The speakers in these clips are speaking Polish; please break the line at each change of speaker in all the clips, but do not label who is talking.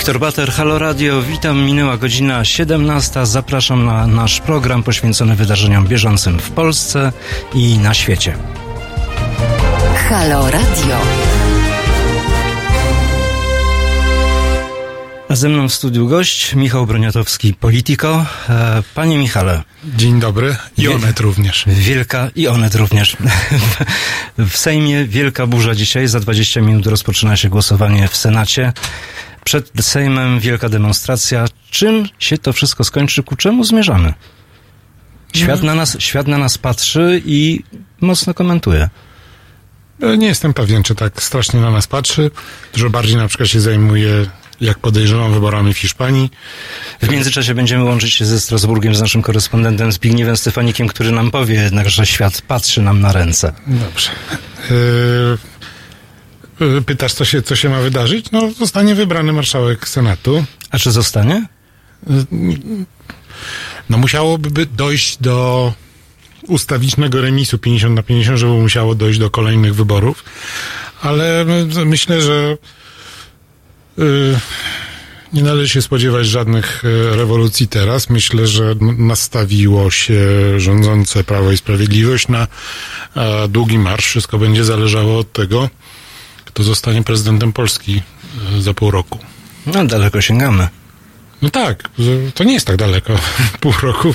Wiktor Bater, Halo Radio, witam. Minęła godzina 17. Zapraszam na nasz program poświęcony wydarzeniom bieżącym w Polsce i na świecie.
Halo Radio.
A ze mną w studiu gość Michał Broniatowski, Politico. E, panie Michale.
Dzień dobry. I Onet również.
Wielka i Onet również. w Sejmie wielka burza dzisiaj. Za 20 minut rozpoczyna się głosowanie w Senacie. Przed Sejmem wielka demonstracja. Czym się to wszystko skończy? Ku czemu zmierzamy? Świat na nas, świat na nas patrzy i mocno komentuje.
E, Nie jestem pewien, czy tak strasznie na nas patrzy. Dużo bardziej na przykład się zajmuje, jak podejrzewam, wyborami w Hiszpanii.
W międzyczasie będziemy łączyć się ze Strasburgiem z naszym korespondentem Zbigniewem Stefanikiem, który nam powie jednak, że świat patrzy nam na ręce.
Dobrze. E, e, Pytasz, co się, co się ma wydarzyć? No, zostanie wybrany marszałek Senatu.
A czy zostanie?
No, musiałoby by dojść do ustawicznego remisu 50 na 50, żeby musiało dojść do kolejnych wyborów. Ale my- myślę, że nie należy się spodziewać żadnych y, rewolucji teraz. Myślę, że nastawiło się rządzące Prawo i Sprawiedliwość na długi marsz. Wszystko będzie zależało od tego, kto zostanie prezydentem Polski y, za pół roku.
No, daleko sięgamy.
No tak, to nie jest tak daleko. Pół roku.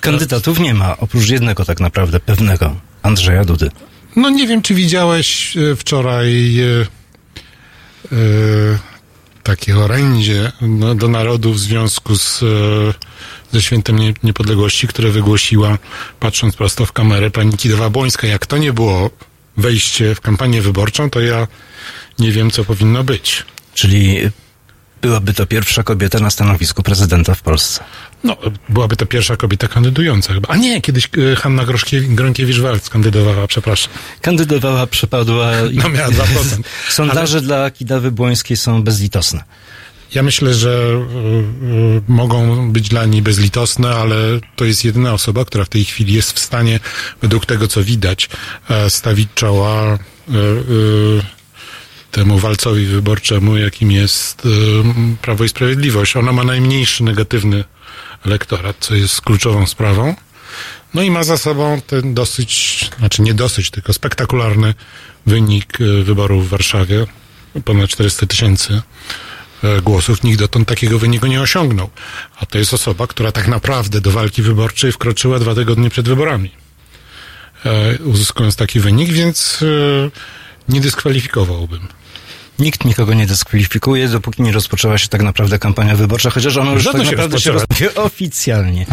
Kandydatów nie ma, oprócz jednego tak naprawdę, pewnego, Andrzeja Dudy.
No nie wiem, czy widziałeś wczoraj e, e, takie orędzie no, do narodu w związku z, e, ze Świętem Nie- Niepodległości, które wygłosiła, patrząc prosto w kamerę, pani Kidawa Błońska. Jak to nie było wejście w kampanię wyborczą, to ja nie wiem, co powinno być.
Czyli byłaby to pierwsza kobieta na stanowisku prezydenta w Polsce.
No, byłaby to pierwsza kobieta kandydująca chyba. A nie, kiedyś e, Hanna Gronkiewicz-Waltz kandydowała, przepraszam.
Kandydowała, przepadła.
No, miała 2%.
Sondaże dla Kidawy Błońskiej są bezlitosne.
Ja myślę, że y, y, mogą być dla niej bezlitosne, ale to jest jedyna osoba, która w tej chwili jest w stanie, według tego co widać, e, stawić czoła y, y, temu walcowi wyborczemu, jakim jest y, Prawo i Sprawiedliwość. Ona ma najmniejszy negatywny elektorat, co jest kluczową sprawą. No i ma za sobą ten dosyć, znaczy nie dosyć, tylko spektakularny wynik y, wyborów w Warszawie. Ponad 400 tysięcy e, głosów. Nikt dotąd takiego wyniku nie osiągnął. A to jest osoba, która tak naprawdę do walki wyborczej wkroczyła dwa tygodnie przed wyborami. E, uzyskując taki wynik, więc nie dyskwalifikowałbym.
Nikt nikogo nie dyskwalifikuje, dopóki nie rozpoczęła się tak naprawdę kampania wyborcza, chociaż ona już
Żadna
tak
się
naprawdę się
rozpoczęła.
oficjalnie.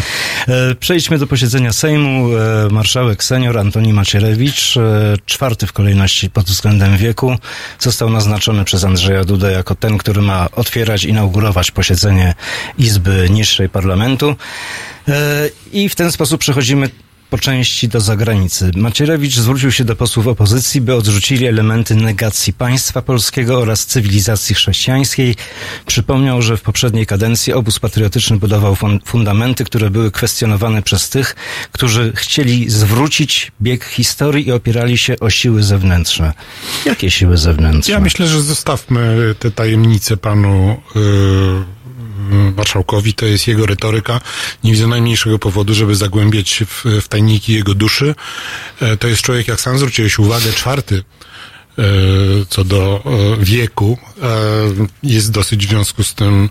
E, Przejdźmy do posiedzenia Sejmu. E, Marszałek senior Antoni Macierewicz, e, czwarty w kolejności pod względem wieku, został naznaczony przez Andrzeja Dudę jako ten, który ma otwierać, inaugurować posiedzenie Izby Niższej Parlamentu. I w ten sposób przechodzimy po części do zagranicy. Macierewicz zwrócił się do posłów opozycji, by odrzucili elementy negacji państwa polskiego oraz cywilizacji chrześcijańskiej. Przypomniał, że w poprzedniej kadencji obóz patriotyczny budował fun- fundamenty, które były kwestionowane przez tych, którzy chcieli zwrócić bieg historii i opierali się o siły zewnętrzne. Jakie siły zewnętrzne?
Ja myślę, że zostawmy te tajemnice panu yy, marszałkowi. To jest jego retoryka. Nie widzę najmniejszego powodu, żeby zagłębiać się w, w tajniki jego duszy. E, to jest człowiek, jak sam zwróciłeś uwagę, czwarty e, co do e, wieku. Jest dosyć w związku z tym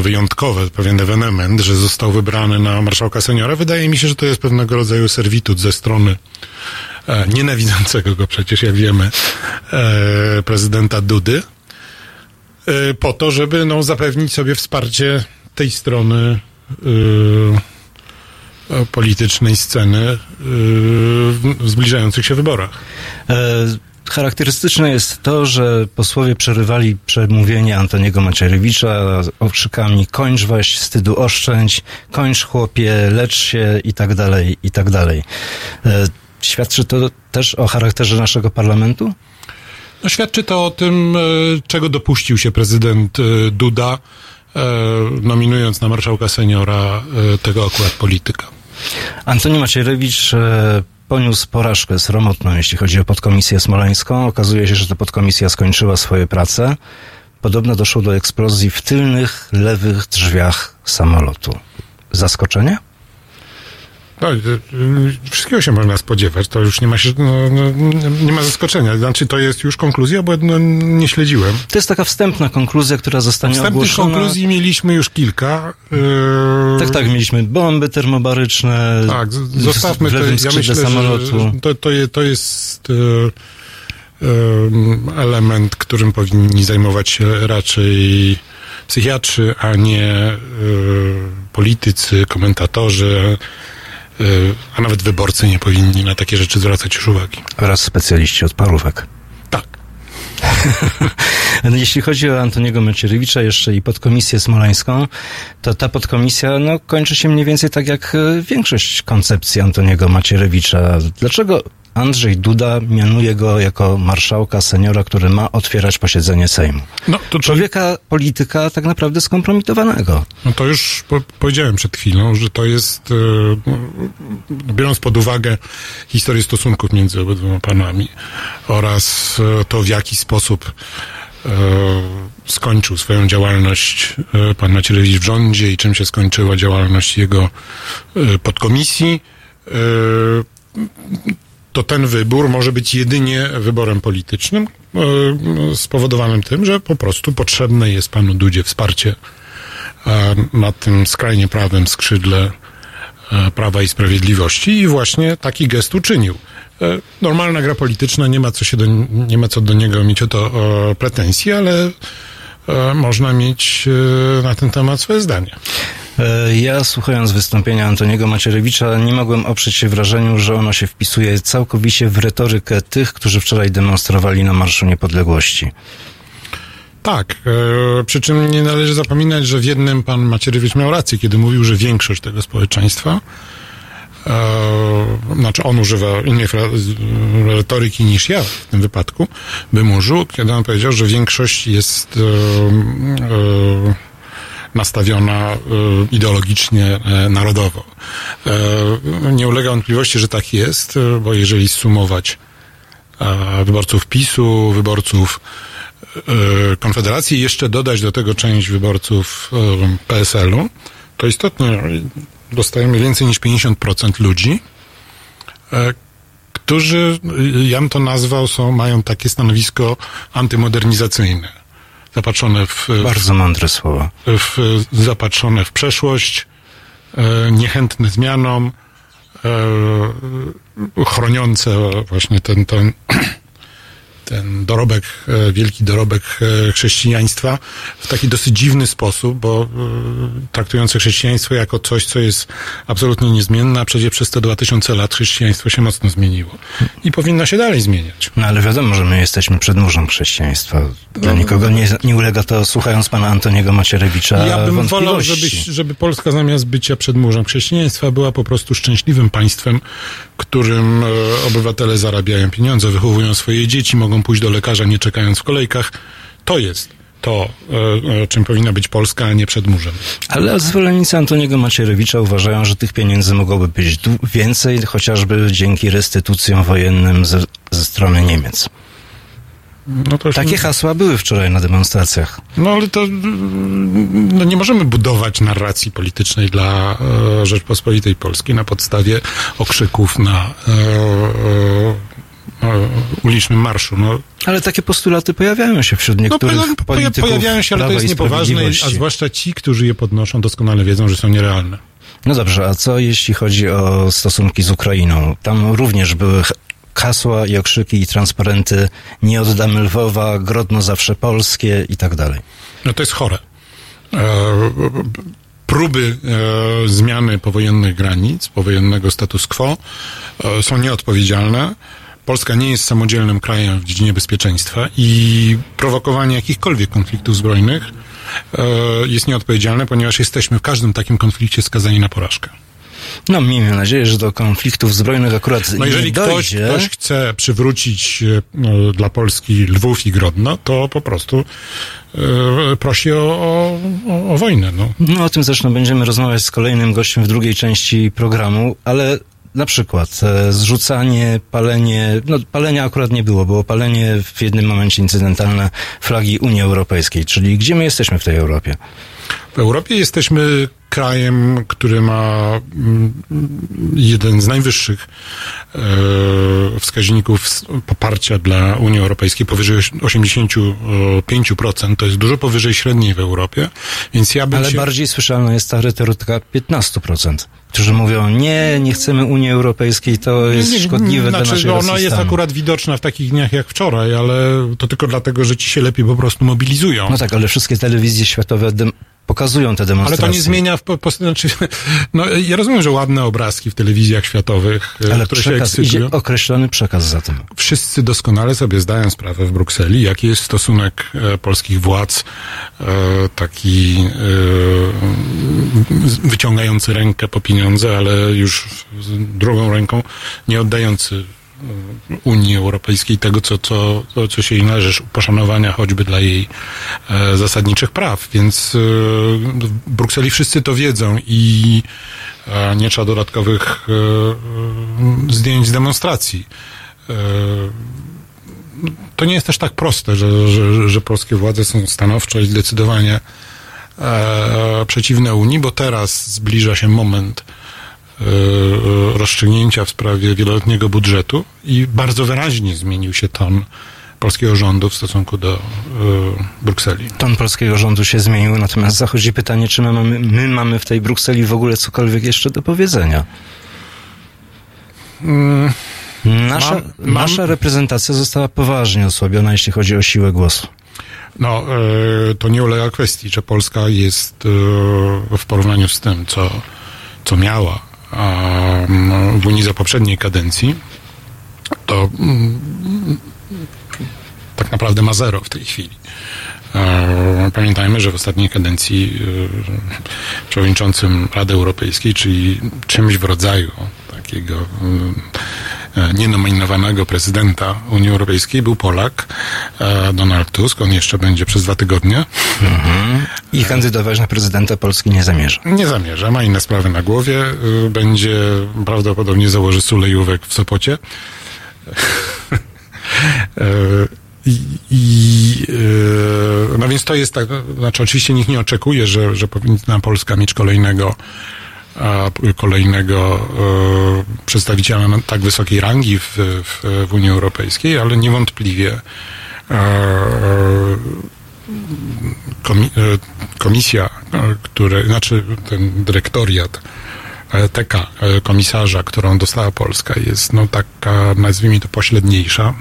wyjątkowe, pewien ewenement, że został wybrany na marszałka seniora. Wydaje mi się, że to jest pewnego rodzaju serwitut ze strony nienawidzącego go przecież, jak wiemy, prezydenta Dudy, po to, żeby no, zapewnić sobie wsparcie tej strony e, politycznej sceny w w zbliżających się wyborach.
E, Charakterystyczne jest to, że posłowie przerywali przemówienie Antoniego Macierewicza okrzykami kończ weź, wstydu oszczędź, kończ chłopie, lecz się i tak dalej, i tak dalej. E, Świadczy to też o charakterze naszego parlamentu?
No, świadczy to o tym, e, czego dopuścił się prezydent e, Duda, e, nominując na marszałka seniora tego akurat polityka.
Antoni Macierewicz poniósł porażkę sromotną, jeśli chodzi o podkomisję smoleńską. Okazuje się, że ta podkomisja skończyła swoje prace. podobno doszło do eksplozji w tylnych, lewych drzwiach samolotu. Zaskoczenie?
No, wszystkiego się można spodziewać, to już nie ma się, no, no, nie ma zaskoczenia. Znaczy, to jest już konkluzja, bo no, nie śledziłem.
To jest taka wstępna konkluzja, która zostanie
Wstępnych
ogłoszona.
konkluzji mieliśmy już kilka. Yy,
Tak, tak, mieliśmy bomby termobaryczne.
Tak, zostawmy to. Ja myślę,
samolotu.
że to, to, je, to jest yy, element, którym powinni zajmować się raczej psychiatrzy, a nie politycy, komentatorzy, a nawet wyborcy nie powinni na takie rzeczy zwracać już uwagi.
Oraz specjaliści od parówek.
Tak.
No, Jeśli chodzi o Antoniego Macierewicza jeszcze i podkomisję smoleńską, to ta podkomisja no, kończy się mniej więcej tak jak e, większość koncepcji Antoniego Macierewicza. Dlaczego Andrzej Duda mianuje go jako marszałka seniora, który ma otwierać posiedzenie Sejmu?
No, to, to,
Człowieka, polityka tak naprawdę skompromitowanego.
no to już po, powiedziałem przed chwilą, że to jest, e, biorąc pod uwagę historię stosunków między obydwoma panami oraz e, to, w jaki sposób e, skończył swoją działalność e, pan Macierewicz w rządzie i czym się skończyła działalność jego e, podkomisji, e, to ten wybór może być jedynie wyborem politycznym, e, spowodowanym tym, że po prostu potrzebne jest panu Dudzie wsparcie e, na tym skrajnie prawym skrzydle e, Prawa i Sprawiedliwości i właśnie taki gest uczynił. Normalna gra polityczna, nie ma co, się do, nie ma co do niego mieć o to e, pretensji, ale można mieć e, na ten temat swoje zdanie.
E, Ja, słuchając wystąpienia Antoniego Macierewicza, nie mogłem oprzeć się wrażeniu, że ono się wpisuje całkowicie w retorykę tych, którzy wczoraj demonstrowali na Marszu Niepodległości.
Tak, e, przy czym nie należy zapominać, że w jednym pan Macierewicz miał rację, kiedy mówił, że większość tego społeczeństwa, e, znaczy on używa innej retoryki niż ja w tym wypadku, bym użył, kiedy on powiedział, że większość jest e, e, nastawiona ideologicznie narodowo. Nie ulega wątpliwości, że tak jest, bo jeżeli sumować wyborców PiSu, wyborców Konfederacji i jeszcze dodać do tego część wyborców PSL-u, to istotnie dostajemy więcej niż 50% ludzi, e, którzy, e, ja bym to nazwał, są, mają takie stanowisko antymodernizacyjne. Zapatrzone w,
Bardzo mądre słowa.
w, zapatrzone w przeszłość, e, niechętne zmianom, e, chroniące właśnie ten, ten, ten dorobek, e, wielki dorobek e, chrześcijaństwa w taki dosyć dziwny sposób, bo e, traktujące chrześcijaństwo jako coś, co jest absolutnie niezmienne, a przecież przez te 2000 lat chrześcijaństwo się mocno zmieniło i powinno się dalej zmieniać.
No ale wiadomo, że my jesteśmy przedmurzem chrześcijaństwa. Dla nikogo nie, nie ulega to, słuchając pana Antoniego Macierewicza,
Ja bym wolał, żeby, żeby Polska zamiast bycia przedmurzem chrześcijaństwa była po prostu szczęśliwym państwem, którym e, obywatele zarabiają pieniądze, wychowują swoje dzieci, mogą pójść do lekarza nie czekając w kolejkach. To jest to, e, czym powinna być Polska, a nie przedmurzem.
Ale zwolennicy Antoniego Macierewicza uważają, że tych pieniędzy mogłoby być więcej, chociażby dzięki restytucjom wojennym ze, ze strony Niemiec.
No,
Takie hasła były wczoraj na demonstracjach.
No ale to no, nie możemy budować narracji politycznej dla e, Rzeczpospolitej Polskiej na podstawie okrzyków na e, e, e, ulicznym marszu. No,
Ale takie postulaty pojawiają się wśród
no
niektórych
poja- poja-
polityków
pojawiają się, ale to jest niepoważne, a zwłaszcza ci, którzy je podnoszą, doskonale wiedzą, że są nierealne.
No dobrze, a co jeśli chodzi o stosunki z Ukrainą? Tam również były hasła i okrzyki i transparenty nie oddamy Lwowa, Grodno zawsze polskie i tak dalej.
No to jest chore. E, próby e, zmiany powojennych granic, powojennego status quo e, są nieodpowiedzialne. Polska nie jest samodzielnym krajem w dziedzinie bezpieczeństwa i prowokowanie jakichkolwiek konfliktów zbrojnych e, jest nieodpowiedzialne, ponieważ jesteśmy w każdym takim konflikcie skazani na porażkę.
No miejmy nadzieję, że do konfliktów zbrojnych akurat
No jeżeli ktoś,
dojdzie.
ktoś chce przywrócić e, no, dla Polski Lwów i Grodno, to po prostu e, prosi o, o, o wojnę. No.
No o tym zresztą będziemy rozmawiać z kolejnym gościem w drugiej części programu, ale na przykład e, zrzucanie, palenie, no palenia akurat nie było, było palenie w jednym momencie incydentalne flagi Unii Europejskiej, czyli gdzie my jesteśmy w tej Europie?
W Europie jesteśmy krajem, który ma mm, jeden z najwyższych e, wskaźników poparcia dla Unii Europejskiej, powyżej 85%, to jest dużo powyżej średniej w Europie, więc ja bym
Ale
się...
bardziej słyszalna jest ta retoryka 15%, którzy mówią, nie, nie chcemy Unii Europejskiej, to jest
Nie, nie,
szkodliwe
znaczy,
dla naszego
Ona
systemu.
jest akurat widoczna w takich dniach jak wczoraj, ale to tylko dlatego, że ci się lepiej po prostu mobilizują.
No tak, ale wszystkie telewizje światowe pokazują te
Ale
demonstracje.
to nie zmienia, w, po, po, znaczy, no, ja rozumiem, że ładne obrazki w telewizjach światowych, e,
Ale
które się
przekaz,
ekscytują.
idzie określony przekaz za tym.
Wszyscy doskonale sobie zdają sprawę w Brukseli, jaki jest stosunek e, polskich władz, e, taki wyciągający rękę po pieniądze, ale już z drugą ręką nie oddający Unii Europejskiej tego, co, co, co się jej należy, poszanowania choćby dla jej e, zasadniczych praw. Więc e, w Brukseli wszyscy to wiedzą i e, nie trzeba dodatkowych e, zdjęć z demonstracji. E, to nie jest też tak proste, że, że, że polskie władze są stanowczo i zdecydowanie e, przeciwne Unii, bo teraz zbliża się moment rozstrzygnięcia w sprawie wieloletniego budżetu i bardzo wyraźnie zmienił się ton polskiego rządu w stosunku do e, Brukseli.
Ton polskiego rządu się zmienił, natomiast zachodzi pytanie, czy my mamy, my mamy w tej Brukseli w ogóle cokolwiek jeszcze do powiedzenia. Nasza,
Mam- mam-
nasza reprezentacja została poważnie osłabiona, jeśli chodzi o siłę głosu.
No, e, to nie ulega kwestii, że Polska jest e, w porównaniu z tym, co, co miała w Unii za poprzedniej kadencji, to mm, tak naprawdę ma zero w tej chwili. Pamiętajmy, że w ostatniej kadencji e, przewodniczącym Rady Europejskiej, czyli czymś w rodzaju takiego mm, nienominowanego prezydenta Unii Europejskiej był Polak, e, Donald Tusk. On jeszcze będzie przez dwa tygodnie.
I kandydować na prezydenta Polski nie zamierza.
Nie zamierza, ma inne sprawy na głowie. E, Będzie prawdopodobnie założy sulejówek w Sopocie. E, I, i, e, no więc to jest tak, znaczy oczywiście nikt nie oczekuje, że, że powinna Polska mieć kolejnego kolejnego e, przedstawiciela tak wysokiej rangi w, w, w Unii Europejskiej, ale niewątpliwie e, e, komisja, które, znaczy ten dyrektoriat TK, komisarza, którą dostała Polska jest no taka, nazwijmy to pośredniejsza.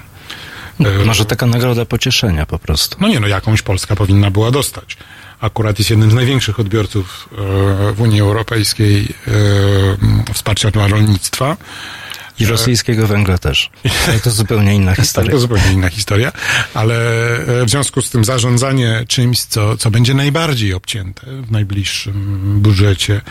Może taka nagroda pocieszenia po prostu.
no nie, no jakąś Polska powinna była dostać. Akurat jest jednym z największych odbiorców e, w Unii Europejskiej e, wsparcia dla rolnictwa.
I rosyjskiego węgla też. Ale to zupełnie inna
Tak,
historia.
to zupełnie inna historia, ale e, w związku z tym zarządzanie czymś, co, co będzie najbardziej obcięte w najbliższym budżecie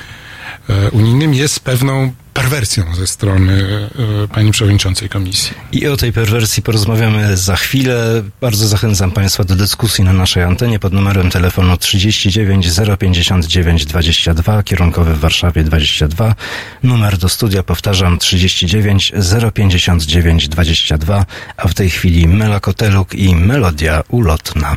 unijnym jest pewną perwersją ze strony e, pani przewodniczącej komisji.
I o tej perwersji porozmawiamy za chwilę. Bardzo zachęcam Państwa do dyskusji na naszej antenie pod numerem telefonu 39 059 22, kierunkowy w Warszawie 22. Numer do studia powtarzam 39 059 22, a w tej chwili Mela Koteluk i Melodia Ulotna.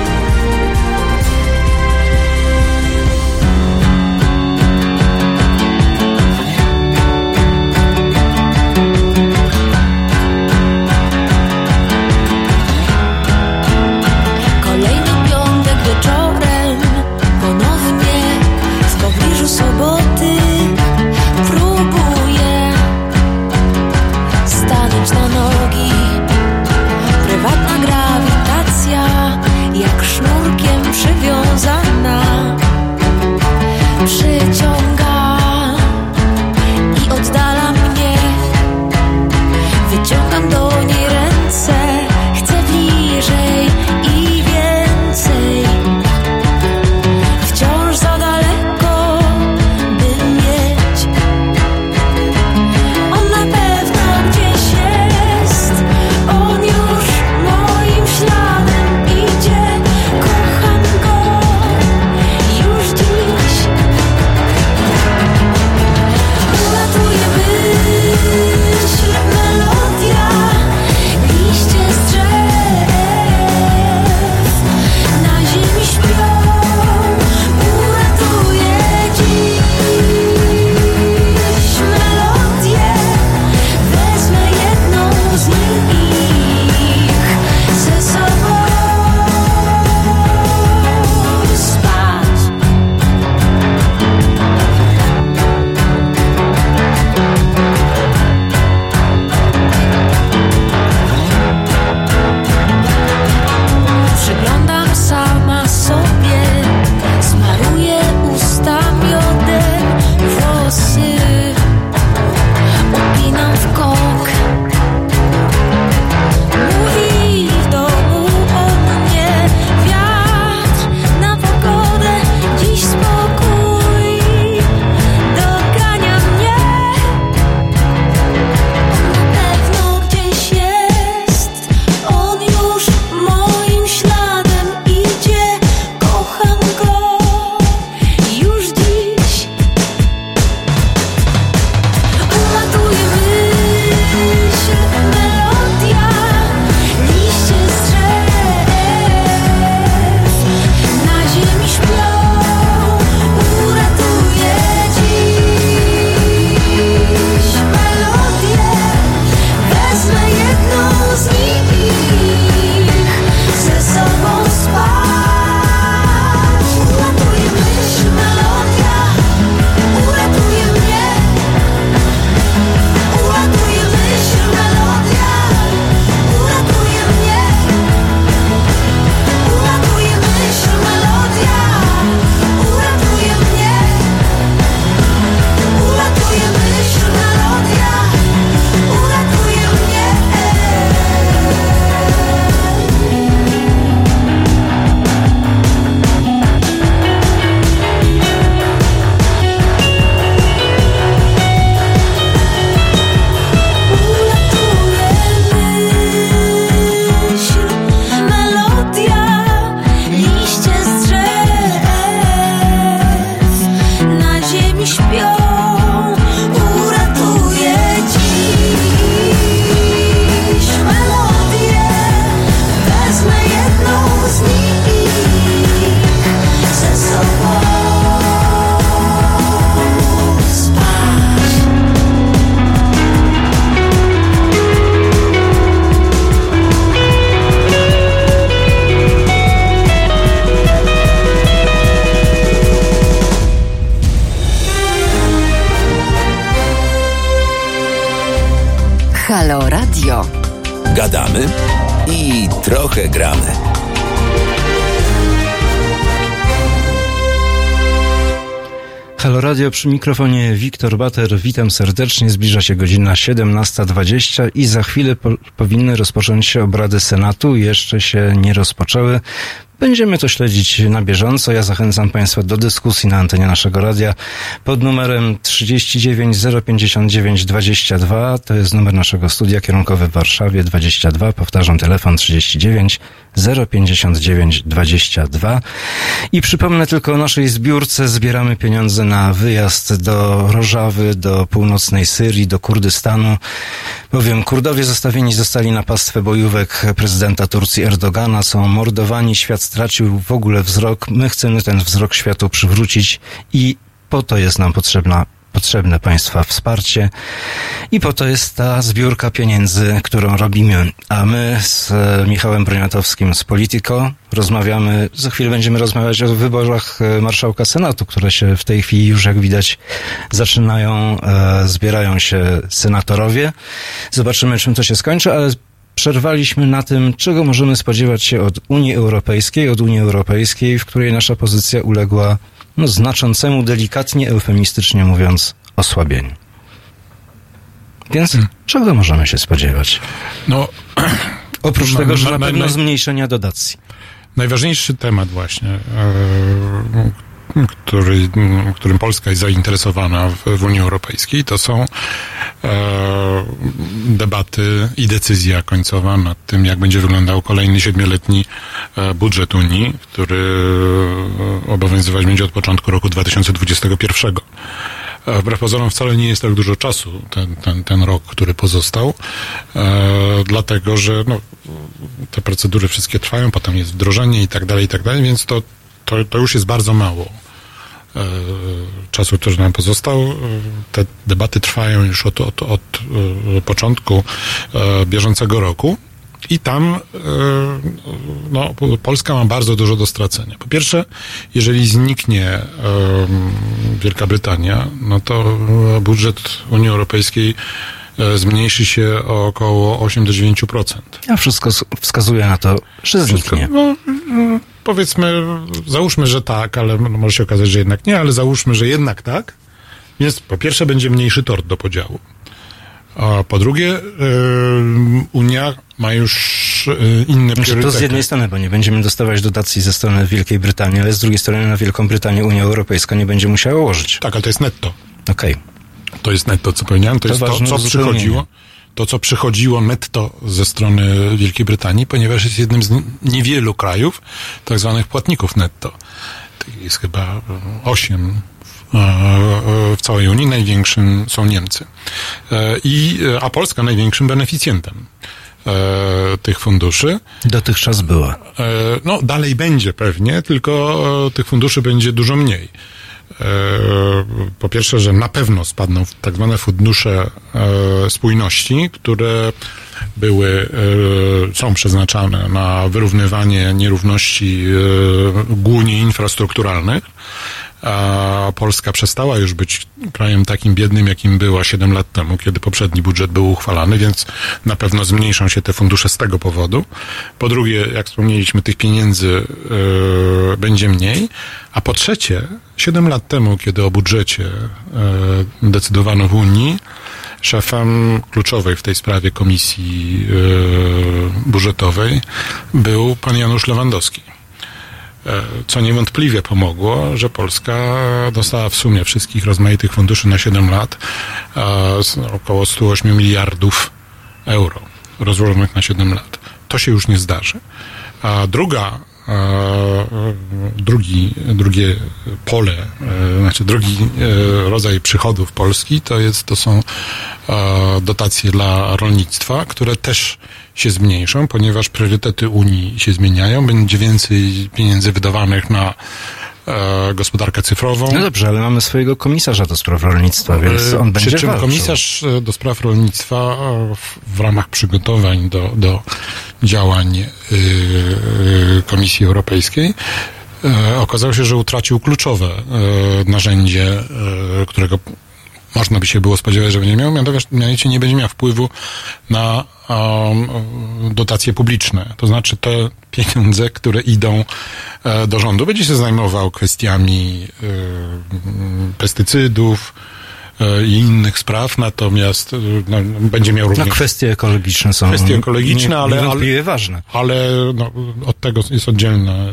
谁
Halo Radio
przy mikrofonie Wiktor Bater. Witam serdecznie. Zbliża się godzina 17.20 i za chwilę po, powinny rozpocząć się obrady Senatu. Jeszcze się nie rozpoczęły. Będziemy to śledzić na bieżąco. Ja zachęcam Państwa do dyskusji na antenie naszego radia pod numerem 39 059 22. To jest numer naszego studia kierunkowy w Warszawie 22. Powtarzam telefon 39 059 22. I przypomnę tylko o naszej zbiórce. Zbieramy pieniądze na wyjazd do Rożawy, do północnej Syrii, do Kurdystanu. Bowiem Kurdowie zostawieni zostali na pastwę bojówek prezydenta Turcji Erdogana, są mordowani, świat stracił w ogóle wzrok. My chcemy ten wzrok światu przywrócić i po to jest nam potrzebna potrzebne Państwa wsparcie i po to jest ta zbiórka pieniędzy, którą robimy. A my z e, Michałem Broniatowskim z Politico rozmawiamy, za chwilę będziemy rozmawiać o wyborach e, marszałka Senatu, które się w tej chwili już jak widać zaczynają, e, zbierają się senatorowie. Zobaczymy czym to się skończy, ale przerwaliśmy na tym, czego możemy spodziewać się od Unii Europejskiej, od Unii Europejskiej, w której nasza pozycja uległa no, znaczącemu, delikatnie, eufemistycznie mówiąc, osłabieniu. Więc czego możemy się spodziewać?
No,
Oprócz tego, że na
no,
pewno
no.
zmniejszenia dotacji.
najważniejszy temat właśnie, e, który, którym Polska jest zainteresowana w, w Unii Europejskiej, to są e, debaty i decyzja końcowa nad tym, jak będzie wyglądał kolejny siedmioletni e, budżet Unii, który obowiązywać będzie od początku roku 2021. E, Wbrew pozorom wcale nie jest tak dużo czasu, ten, ten, ten rok, który pozostał, e, dlatego że no, te procedury wszystkie trwają, potem jest wdrożenie i tak dalej, i tak dalej, więc to, to, to już jest bardzo mało e, czasu, który nam pozostał. E, Te debaty trwają już od, od, od e, początku bieżącego roku. I tam no, Polska ma bardzo dużo do stracenia. Po pierwsze, jeżeli zniknie Wielka Brytania, no to budżet Unii Europejskiej zmniejszy się o około 8 do 9%.
A wszystko wskazuje na to, że zniknie.
No, mm, powiedzmy, załóżmy, że tak, ale może się okazać, że jednak nie, ale załóżmy, że jednak tak. Więc po pierwsze będzie mniejszy tort do podziału. A po drugie, y, Unia ma już y, inne
Znaczy, to
priorytety.
z jednej strony, bo nie będziemy dostawać dotacji ze strony Wielkiej Brytanii, ale z drugiej strony na Wielką Brytanię Unia Europejska nie będzie musiała łożyć.
Tak, ale to jest netto.
Okej.
To jest netto, co powiedziałem. To,
To
jest to, co przychodziło. To, co przychodziło netto ze strony Wielkiej Brytanii, ponieważ jest jednym z niewielu krajów tak zwanych płatników netto. Jest chyba e, osiem w, e, w całej Unii. Największym są Niemcy. E, I, e, a Polska największym beneficjentem e, tych funduszy.
Dotychczas była.
E, No, dalej będzie pewnie, tylko e, tych funduszy będzie dużo mniej. E, Po pierwsze, że na pewno spadną tak zwane fundusze e, spójności, które były, e, są przeznaczane na wyrównywanie nierówności głównie infrastrukturalnych. A Polska przestała już być krajem takim biednym, jakim była 7 lat temu, kiedy poprzedni budżet był uchwalany, więc na pewno zmniejszą się te fundusze z tego powodu. Po drugie, jak wspomnieliśmy, tych pieniędzy e, będzie mniej. A po trzecie, 7 lat temu, kiedy o budżecie e, decydowano w Unii, szefem kluczowej w tej sprawie komisji e, budżetowej był pan Janusz Lewandowski. E, co niewątpliwie pomogło, że Polska dostała w sumie wszystkich rozmaitych funduszy na 7 lat około 108 miliardów euro rozłożonych na 7 lat. To się już nie zdarzy. A druga drugi, drugie pole, e, znaczy drugi e, rodzaj przychodów Polski, to jest, to są e, dotacje dla rolnictwa, które też się zmniejszą, ponieważ priorytety Unii się zmieniają, będzie więcej pieniędzy wydawanych na e, gospodarkę cyfrową.
No dobrze, ale mamy swojego komisarza do spraw rolnictwa, więc on
E,
będzie
Przy czym
walczył.
komisarz e, do spraw rolnictwa e, w, w ramach przygotowań do, do działań e, e, Komisji Europejskiej e, okazało się, że utracił kluczowe e, narzędzie, e, którego można by się było spodziewać, że będzie miał, mianowicie- nie będzie miał wpływu na um, dotacje publiczne. To znaczy te pieniądze, które idą e, do rządu, będzie się zajmował kwestiami e, pestycydów i innych spraw, natomiast e, no, będzie miał
No
również
kwestie ekologiczne są
Kwestie ekologiczne,
nie-
ale-
niewątpliwie ważne.
ale no, od tego jest oddzielny y,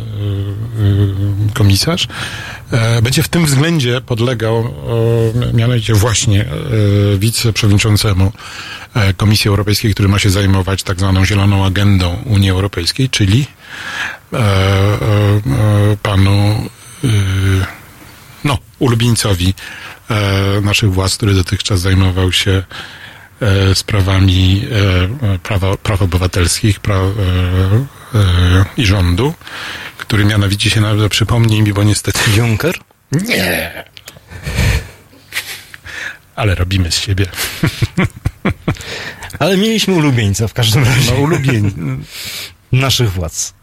y, komisarz. E, Będzie w tym względzie podlegał e, mianowicie właśnie e, wiceprzewodniczącemu e, Komisji Europejskiej, który ma się zajmować tak zwaną zieloną agendą Unii Europejskiej, czyli e, e, e, panu no, ulubieńcowi e, naszych władz, który dotychczas zajmował się e, sprawami e, e, prawa, praw obywatelskich pra, e, e, i rządu, który mianowicie się nawet przypomnij mi, bo niestety
Juncker?
nie. Ale robimy z siebie.
Ale mieliśmy ulubieńca w każdym razie.
No, ulubieni.
Naszych władz.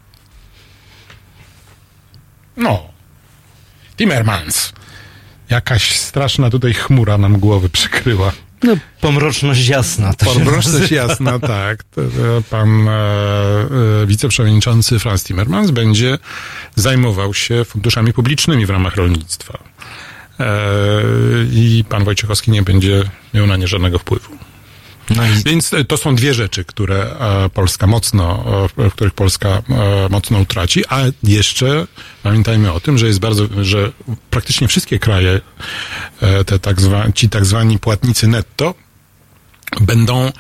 No. Timmermans. Jakaś straszna tutaj chmura nam głowy przykryła.
No, pomroczność jasna. To
Pomroczność jasna, tak. Pan e, e, wiceprzewodniczący Franz Timmermans będzie zajmował się funduszami publicznymi w ramach rolnictwa. E, I pan Wojciechowski nie będzie miał na nie żadnego wpływu.
No i
Więc e, to są dwie rzeczy, które e, Polska mocno, e, których Polska mocno utraci, a jeszcze pamiętajmy o tym, że jest bardzo, że praktycznie wszystkie kraje, te tak zwa, ci tak zwani płatnicy netto, będą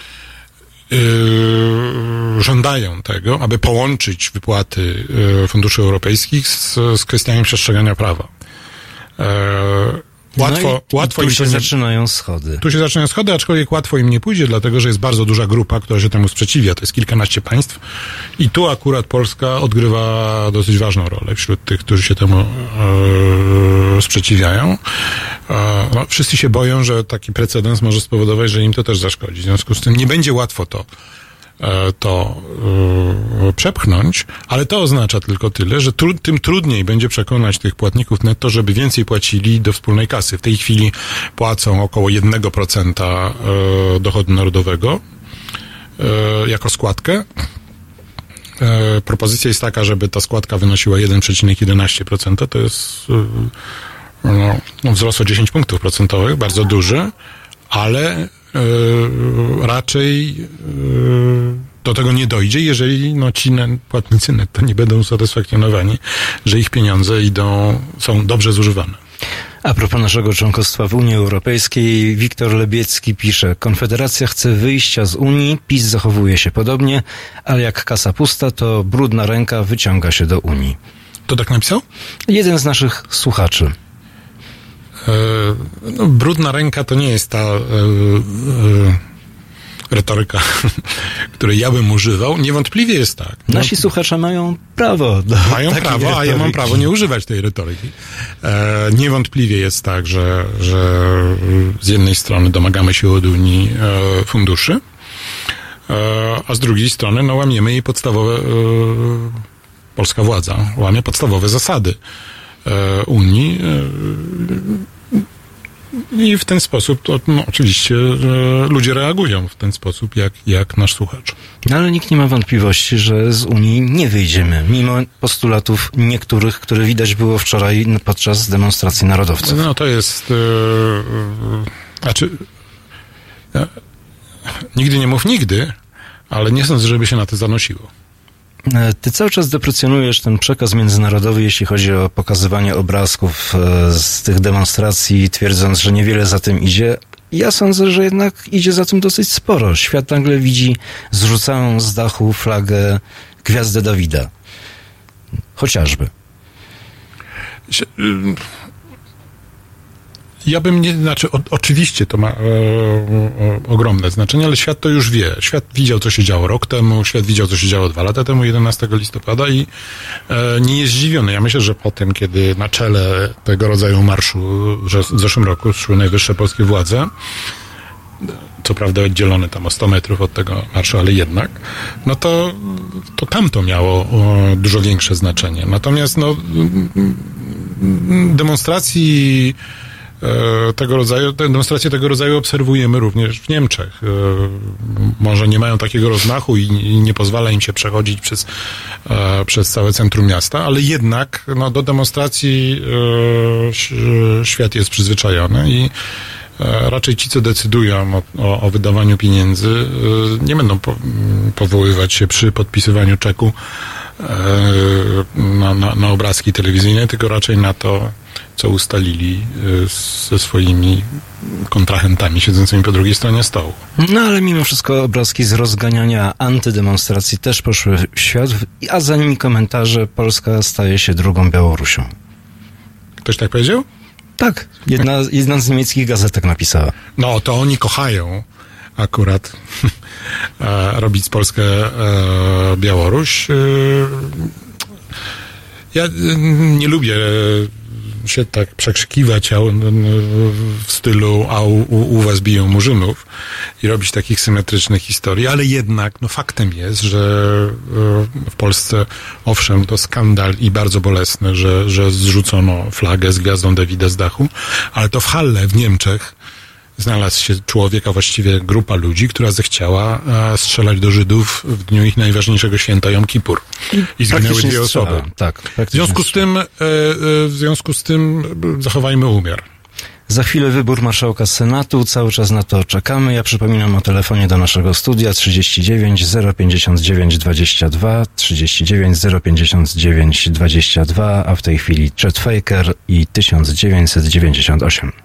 żądają tego, aby połączyć wypłaty funduszy europejskich z, z kwestiami przestrzegania prawa. Łatwo,
no i
łatwo
tu
im
się
to nie,
zaczynają schody.
tu się zaczynają schody, aczkolwiek łatwo im nie pójdzie, dlatego że jest bardzo duża grupa, która się temu sprzeciwia. To jest kilkanaście państw i tu akurat Polska odgrywa dosyć ważną rolę wśród tych, którzy się temu e, sprzeciwiają. E, no, wszyscy się boją, że taki precedens może spowodować, że im to też zaszkodzi. W związku z tym nie będzie łatwo to to e, przepchnąć, ale to oznacza tylko tyle, że tru, tym trudniej będzie przekonać tych płatników netto, żeby więcej płacili do wspólnej kasy. W tej chwili płacą około 1% e, dochodu narodowego e, jako składkę. E, propozycja jest taka, żeby ta składka wynosiła 1,11%. To jest e, no, no, wzrost o 10 punktów procentowych, bardzo duży, ale e, raczej e, do tego nie dojdzie, jeżeli no, ci płatnicy netto nie będą usatysfakcjonowani, że ich pieniądze idą, są dobrze zużywane.
A propos naszego członkostwa w Unii Europejskiej, Wiktor Lebiecki pisze: Konfederacja chce wyjścia z Unii, PiS zachowuje się podobnie, ale jak kasa pusta, to brudna ręka wyciąga się do Unii.
To tak napisał?
Jeden z naszych słuchaczy.
E, no, brudna ręka to nie jest ta e, e, retoryka, której ja bym używał. Niewątpliwie jest tak. No,
Nasi słuchacze mają prawo do
mają prawo, a ja mam
retoryki.
prawo nie używać tej retoryki. E, niewątpliwie jest tak, że, że z jednej strony domagamy się od Unii e, funduszy, a z drugiej strony no, łamiemy jej podstawowe, polska władza łamie podstawowe zasady Unii. I w ten sposób, to, no, oczywiście, e, ludzie reagują w ten sposób, jak, jak nasz słuchacz.
No, ale nikt nie ma wątpliwości, że z Unii nie wyjdziemy, mimo postulatów niektórych, które widać było wczoraj podczas demonstracji narodowców.
No to jest. E, znaczy. Nigdy nie mów nigdy, ale nie sądzę, żeby się na to zanosiło.
E, Ty cały czas deprecjonujesz ten przekaz międzynarodowy, jeśli chodzi o pokazywanie obrazków e, z tych demonstracji, twierdząc, że niewiele za tym idzie. Ja sądzę, że jednak idzie za tym dosyć sporo. Świat nagle widzi zrzucaną z dachu flagę Gwiazdę Dawida. Chociażby.
Ja bym nie, znaczy o, oczywiście to ma e, e, ogromne znaczenie, ale świat to już wie. Świat widział, co się działo rok temu, świat widział, co się działo dwa lata temu, 11 listopada i e, nie jest zdziwiony. Ja myślę, że po tym, kiedy na czele tego rodzaju marszu że w zeszłym roku szły najwyższe polskie władze, co prawda oddzielony tam o 100 metrów od tego marszu, ale jednak, no to, to tam to miało o, dużo większe znaczenie. Natomiast no, demonstracji e, tego rodzaju, demonstracje tego rodzaju obserwujemy również w Niemczech. E, Może nie mają takiego rozmachu i, nie pozwala im się przechodzić przez, e, przez całe centrum miasta, ale jednak no, do demonstracji e, świat jest przyzwyczajony i e, raczej ci, co decydują o, o, o wydawaniu pieniędzy, e, nie będą po, m, powoływać się przy podpisywaniu czeku e, na, na, na obrazki telewizyjne, tylko raczej na to, co ustalili e, ze swoimi kontrahentami siedzącymi po drugiej stronie stołu.
No ale mimo wszystko obrazki z rozganiania antydemonstracji też poszły w świat, a za nimi komentarze Polska staje się drugą Białorusią.
Ktoś tak powiedział?
Tak, jedna, jedna z niemieckich gazetek napisała.
No, to oni kochają akurat e, robić Polskę e, Białoruś. Ja nie lubię się tak przekrzykiwać a, w stylu a u, u u was biją murzynów i robić takich symetrycznych historii, ale jednak no, faktem jest, że e, w Polsce owszem to skandal i bardzo bolesne, że, że zrzucono flagę z gwiazdą Dawida z dachu, ale to w Halle w Niemczech znalazł się człowiek, a właściwie grupa ludzi, która zechciała e, strzelać do Żydów w dniu ich najważniejszego święta Jom Kippur. I zginęły dwie
strzela,
osoby.
Tak,
W
praktycznie
związku z tym, e, e, w związku z tym e, zachowajmy umiar.
Za chwilę wybór marszałka Senatu, cały czas na to czekamy. Ja przypominam o telefonie do naszego studia 39 059 22 39 059 22, a w tej chwili Chet Faker i 1998.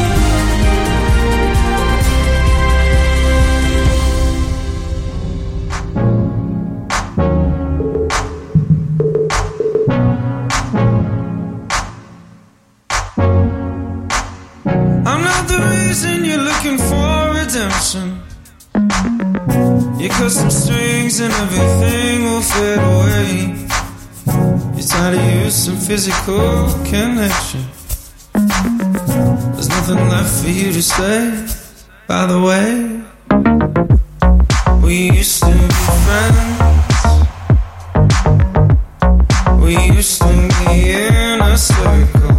Some strings and everything will fade away. You're tired of using physical connection. There's nothing left for you to say. By the way, we used to be friends. We used to be in a circle.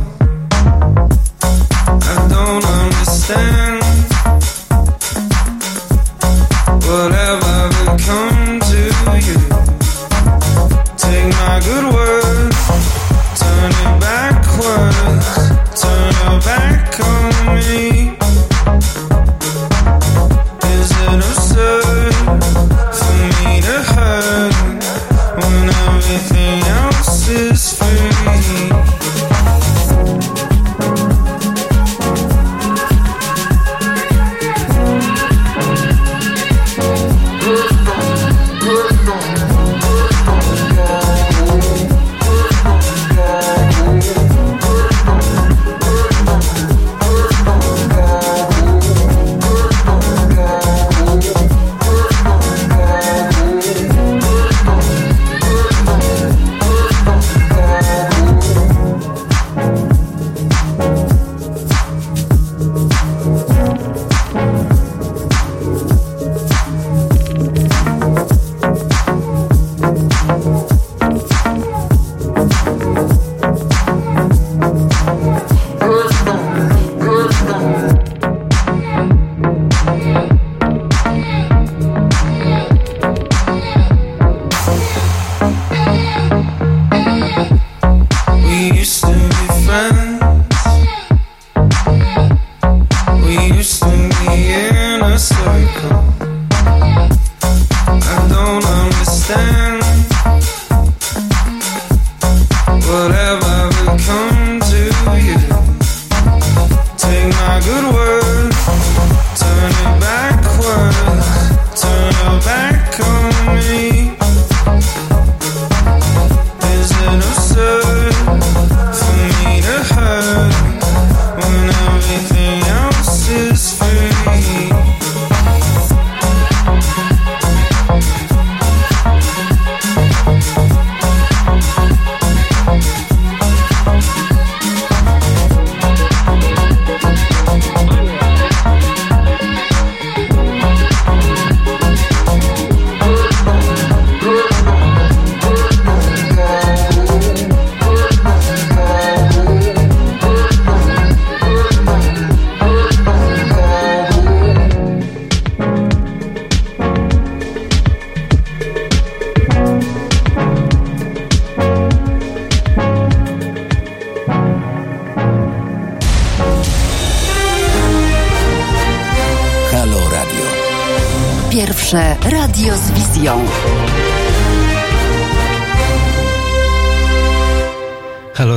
Radio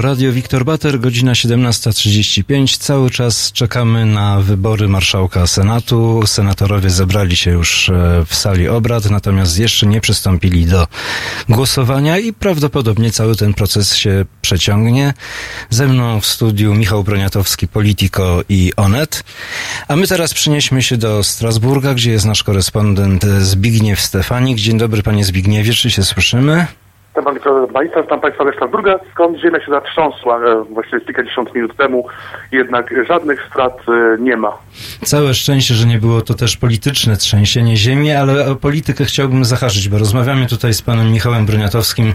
Radio,
Wiktor Bater, godzina 17.35. Cały czas czekamy na wybory marszałka Senatu. Senatorowie zebrali się już e, w sali obrad, natomiast jeszcze nie przystąpili do głosowania i prawdopodobnie cały ten proces się przeciągnie. Ze mną w studiu Michał Broniatowski, Politico i Onet. A my teraz przenieśmy się do Strasburga, gdzie jest nasz korespondent Zbigniew Stefanik. Dzień dobry, panie Zbigniewie, czy się słyszymy?
Państwa, Państwa, witam Państwa Strasburga, skąd ziemia się zatrząsła e, właściwie kilkadziesiąt minut temu, jednak żadnych strat e, nie ma.
Całe szczęście, że nie było to też polityczne trzęsienie ziemi, ale o politykę chciałbym zahaczyć, bo rozmawiamy tutaj z panem Michałem Broniatowskim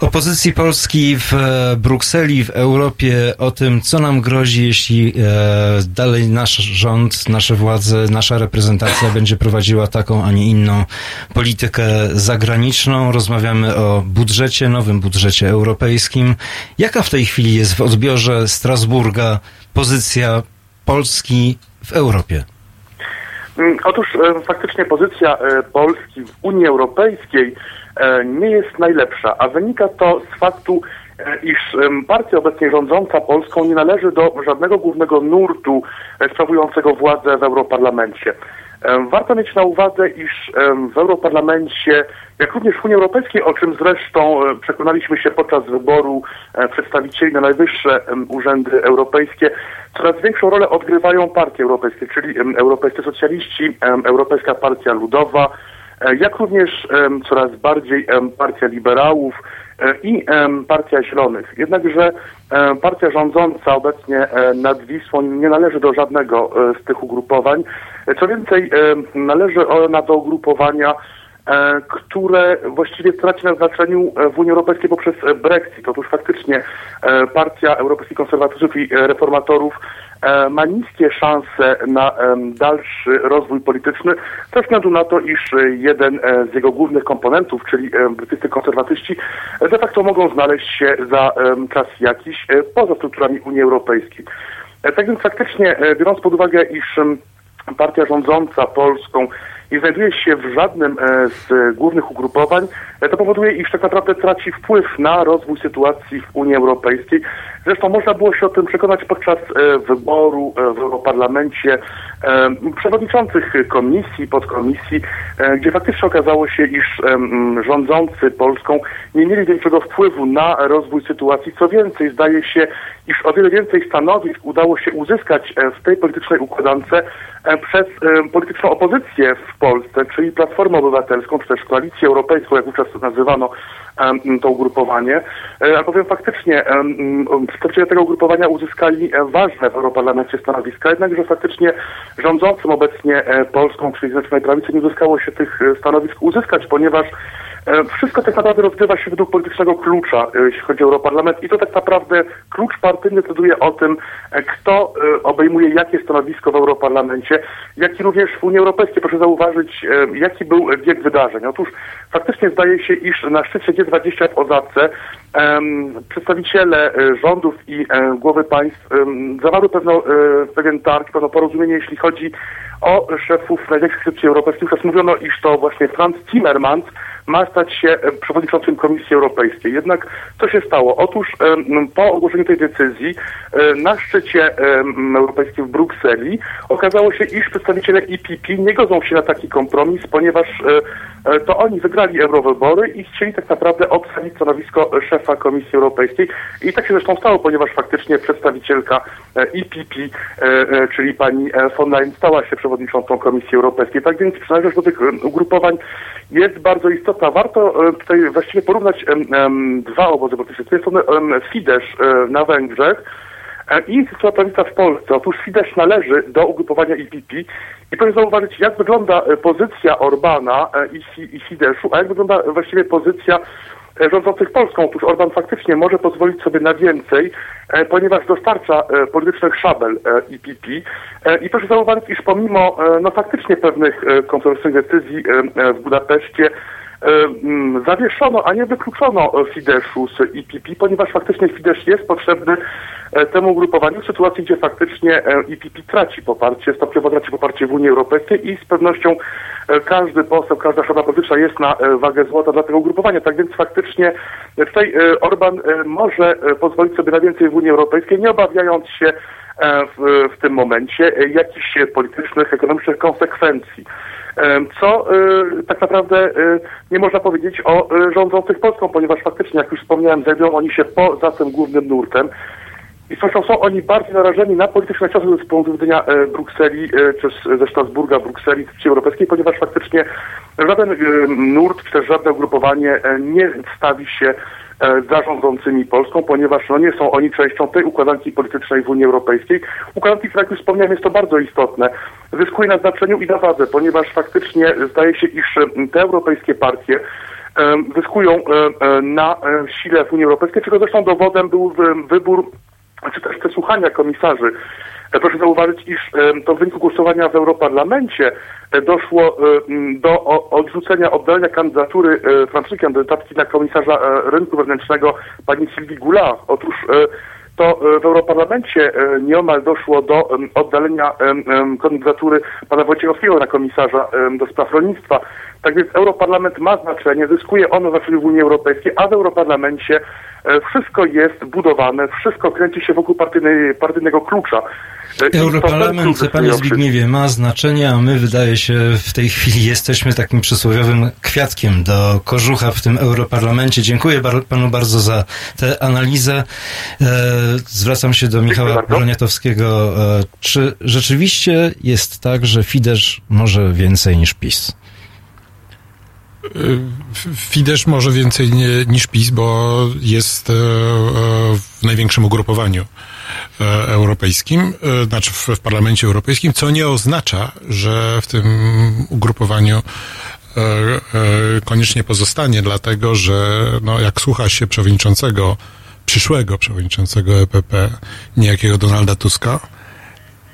o pozycji Polski w e, Brukseli, w Europie, o tym, co nam grozi, jeśli dalej nasz rząd, nasze władze, nasza reprezentacja będzie prowadziła taką, a nie inną politykę zagraniczną. Rozmawiamy o budżecie, nowym budżecie europejskim. Jaka w tej chwili jest w odbiorze Strasburga pozycja Polski w Europie?
Mm, Otóż e, faktycznie pozycja e, Polski w Unii Europejskiej e, nie jest najlepsza, a wynika to z faktu, iż em, partia obecnie rządząca Polską nie należy do żadnego głównego nurtu e, sprawującego władzę w Europarlamencie. Em, Warto mieć na uwadze, iż w Europarlamencie, jak również w Unii Europejskiej, o czym zresztą e, przekonaliśmy się podczas wyboru e, przedstawicieli na najwyższe urzędy europejskie, coraz większą rolę odgrywają partie europejskie, czyli europejscy socjaliści, Europejska Partia Ludowa, e, jak również coraz bardziej Partia Liberałów e, i em, Partia Zielonych. Jednakże e, partia rządząca obecnie e, nad Wisłą nie należy do żadnego e, z tych ugrupowań. E, Co więcej, e, należy ona do ugrupowania, e, które właściwie traci na znaczeniu e, w Unii Europejskiej poprzez e, Brexit. Otóż faktycznie e, Partia Europejskich Konserwatystów i e, Reformatorów e, ma niskie szanse na dalszy rozwój polityczny ze względu na to, iż e, jeden e, z jego głównych komponentów, czyli e, brytyjscy konserwatyści, e, de facto mogą znaleźć się za czas jakiś e, poza strukturami Unii Europejskiej. E, Tak więc faktycznie, e, biorąc pod uwagę, iż partia rządząca Polską nie znajduje się w żadnym e, z e, głównych ugrupowań, e, to powoduje, iż tak naprawdę traci wpływ na rozwój sytuacji w Unii Europejskiej. Zresztą można było się o tym przekonać podczas e, wyboru e, w Europarlamencie e, przewodniczących komisji, podkomisji, gdzie faktycznie okazało się, iż rządzący Polską nie mieli większego wpływu na rozwój sytuacji. Co więcej, zdaje się, iż o wiele więcej stanowisk udało się uzyskać w tej politycznej układance przez polityczną opozycję w Polsce, czyli Platformę Obywatelską, czy też Koalicję Europejską, jak wówczas nazywano em, to ugrupowanie. E, Albowiem faktycznie przedstawiciele tego ugrupowania uzyskali e, ważne w Europarlamencie stanowiska, jednakże faktycznie rządzącym obecnie e, Polską, czyli Zjednoczonej Prawicy nie uzyskało się tych stanowisk uzyskać, ponieważ Wszystko tak naprawdę rozgrywa się według politycznego klucza, e, jeśli chodzi o Europarlament i to tak naprawdę klucz partyjny decyduje o tym, e, kto e, obejmuje jakie stanowisko w Europarlamencie, jak i również w Unii Europejskiej. Proszę zauważyć, e, jaki był bieg wydarzeń. Otóż faktycznie zdaje się, iż na szczycie G20 w Ozace przedstawiciele e, rządów i e, głowy państw zawarły pewną, e, pewien targ, pewne porozumienie, jeśli chodzi o szefów największych instytucji europejskich. Teraz mówiono, iż to właśnie Franz Timmermans ma stać się e, przewodniczącym Komisji Europejskiej. Jednak co się stało? Otóż e, po ogłoszeniu tej decyzji e, na szczycie europejskim w Brukseli okazało się, iż przedstawiciele EPP nie godzą się na taki kompromis, ponieważ to oni wygrali eurowybory i chcieli tak naprawdę obsadzić stanowisko szefa Komisji Europejskiej. I tak się zresztą stało, ponieważ faktycznie przedstawicielka e, czyli pani von Leyen, stała się przewodniczącą Komisji Europejskiej. Tak więc przynajmniej do tych ugrupowań jest bardzo istotna. Warto e, tutaj właściwie porównać dwa obozy polityczne. Z jednej strony Fidesz e, na Węgrzech, e, i Instytucja Prawica w Polsce. Otóż Fidesz należy do ugrupowania EPP i proszę zauważyć, jak wygląda pozycja Orbana i, Fi- i Fideszu, a jak wygląda właściwie pozycja rządzących Polską. Otóż Orban faktycznie może pozwolić sobie na więcej, ponieważ dostarcza politycznych szabel. E, I proszę zauważyć, iż pomimo no faktycznie pewnych kontrowersyjnych decyzji w Budapeszcie, zawieszono, a nie wykluczono e, Fideszu z EPP, ponieważ faktycznie Fidesz jest potrzebny e, temu ugrupowaniu w sytuacji, gdzie faktycznie e, EPP traci poparcie, stopniowo traci poparcie w Unii Europejskiej i z pewnością e, każdy poseł, każda szata polityczna jest na e, wagę złota dla tego ugrupowania. Tak więc faktycznie e, tutaj e, Orban e, może e, pozwolić sobie na więcej w Unii Europejskiej, nie obawiając się e, w, w tym momencie e, jakichś e, politycznych, ekonomicznych konsekwencji. Co e, tak naprawdę e, nie można powiedzieć o e, rządzących Polską, ponieważ faktycznie, jak już wspomniałem, znajdują oni się poza tym głównym nurtem. I zresztą są oni bardziej narażeni na polityczne ciosy z punktu widzenia e, Brukseli, e, czy z, ze Strasburga, Brukseli, czy Europejskiej, ponieważ faktycznie żaden e, nurt, czy też żadne ugrupowanie nie stawi się e, za rządzącymi Polską, ponieważ no, nie są oni częścią tej układanki politycznej w Unii Europejskiej. Układanki, jak już wspomniałem, jest to bardzo istotne. Zyskuje na znaczeniu i na wadze, ponieważ faktycznie zdaje się, iż te europejskie partie zyskują e, e, na sile w Unii Europejskiej, czego zresztą dowodem był wy- wybór czy też przesłuchania komisarzy. E, Proszę zauważyć, iż e, to w wyniku głosowania w Europarlamencie e, doszło do odrzucenia, oddalenia kandydatury francuskiej kandydatki na komisarza rynku wewnętrznego pani Sylvie Goulard. Otóż to w Europarlamencie nieomal doszło do oddalenia kandydatury pana Wojciechowskiego na komisarza do spraw rolnictwa. Tak więc Europarlament ma znaczenie, zyskuje ono znaczenie w Unii Europejskiej, a w Europarlamencie wszystko jest budowane, wszystko kręci się wokół partyjnego klucza. E,
Europarlament, panie. Zbigniewie, ma znaczenie, a my wydaje się w tej chwili jesteśmy takim przysłowiowym kwiatkiem do kożucha w tym Europarlamencie. Dziękuję bar- panu bardzo za tę analizę. E, zwracam się do Michała. Broniatowskiego. E, czy rzeczywiście jest tak, że Fidesz może więcej niż PiS?
F- Fidesz może więcej nie, niż PiS, bo jest e, e, w największym ugrupowaniu e, europejskim, e, znaczy w, Parlamencie Europejskim, co nie oznacza, że w tym ugrupowaniu e, e, koniecznie pozostanie, dlatego że no, jak słucha się przewodniczącego, przyszłego przewodniczącego EPP, niejakiego Donalda Tuska,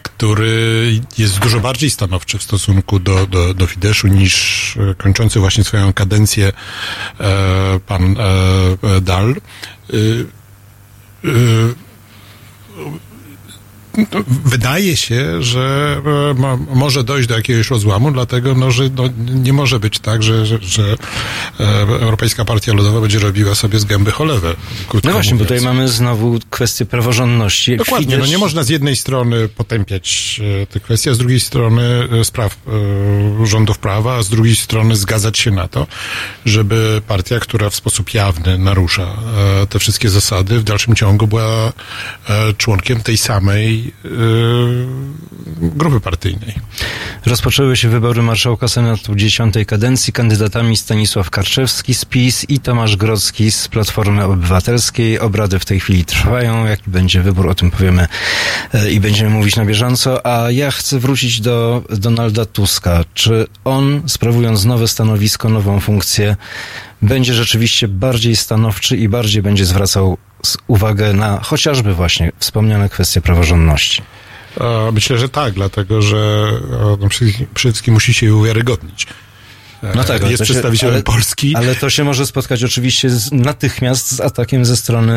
który jest dużo bardziej stanowczy w stosunku do, do, do Fideszu niż e, kończący właśnie swoją kadencję e, pan e, e, Dal. E, Oh. Wydaje się, że e, ma, może dojść do jakiegoś rozłamu, dlatego no, że no, nie może być tak, że, że, że e, Europejska Partia Ludowa będzie robiła sobie z gęby cholewę.
No właśnie, bo
mówiąc.
tutaj mamy znowu kwestię praworządności.
Dokładnie, no nie można z jednej strony potępiać e, te kwestie, a z drugiej strony spraw rządów prawa, a z drugiej strony zgadzać się na to, żeby partia, która w sposób jawny narusza te wszystkie zasady, w dalszym ciągu była członkiem tej samej e, grupy partyjnej.
Rozpoczęły się wybory marszałka Senatu dziesiątej kadencji. Kandydatami Stanisław Karczewski z PiS i Tomasz Grodzki z Platformy Obywatelskiej. Obrady w tej chwili trwają. Jaki będzie wybór, o tym powiemy e, i będziemy mówić na bieżąco. A ja chcę wrócić do Donalda Tuska. Czy on, sprawując nowe stanowisko, nową funkcję, będzie rzeczywiście bardziej stanowczy i bardziej będzie zwracał uwagę na chociażby właśnie wspomniane kwestie praworządności?
E, Myślę, że tak, dlatego że e, no, wszystkim musi się uwiarygodnić. E,
No tak, ale
jest
się-
przedstawicielem
ale-
Polski.
Ale to się może spotkać oczywiście z, natychmiast z atakiem ze strony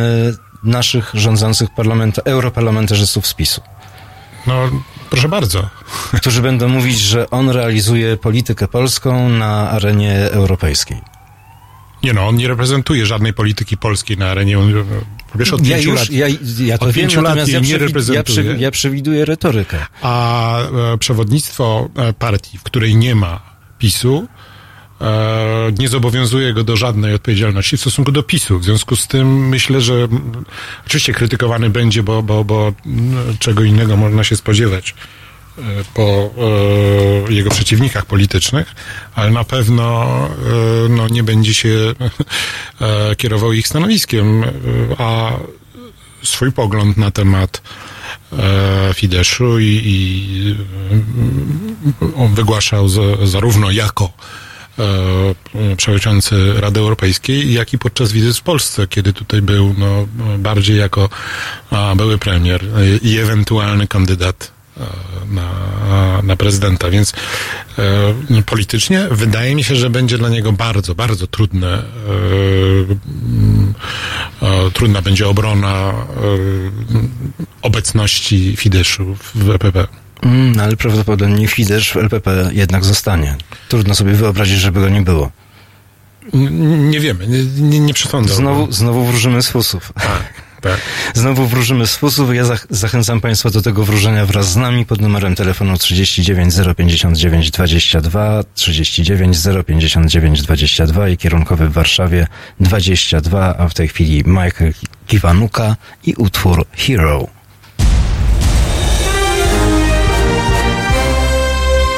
naszych rządzących parlamenta, europarlamentarzystów z PiSu,
No, proszę bardzo.
którzy będą mówić, że on realizuje politykę polską na arenie europejskiej.
Nie no, on nie reprezentuje żadnej polityki polskiej na arenie Wiesz, od
Ja
pięciu
już,
lat.
ja, ja to
od
wiem,
pięciu lat
ja,
nie
przewi- ja, przewi- ja przewiduję retorykę.
a e, przewodnictwo e, partii, w której nie ma PiSu, e, nie zobowiązuje go do żadnej odpowiedzialności w stosunku do PiSu. W związku z tym myślę, że oczywiście krytykowany będzie, bo, bo, bo mm, czego innego można się spodziewać po e, jego przeciwnikach politycznych, ale na pewno e, no, nie będzie się e, kierował ich stanowiskiem, e, a swój pogląd na temat e, Fideszu i, i on wygłaszał z, zarówno jako e, przewodniczący Rady Europejskiej, jak i podczas wizyt w Polsce, kiedy tutaj był no, bardziej jako a, były premier e, i ewentualny kandydat e, na, na prezydenta, więc e, politycznie wydaje mi się, że będzie dla niego bardzo, bardzo trudne e, e, trudna będzie obrona e, obecności Fideszu w EPP.
Mm, no, ale prawdopodobnie Fidesz w LPP jednak zostanie. Trudno sobie wyobrazić, żeby go nie było.
Nie wiemy, nie, nie, nie przesądzam.
Znowu, znowu wróżymy z fusów.
Tak, tak.
Znowu wróżymy z fusów. Ja zach- zachęcam Państwa do tego wróżenia wraz z nami pod numerem telefonu 39 059 22 39 059 22 i kierunkowy w Warszawie 22, a w tej chwili Michael Kiwanuka i utwór Hero.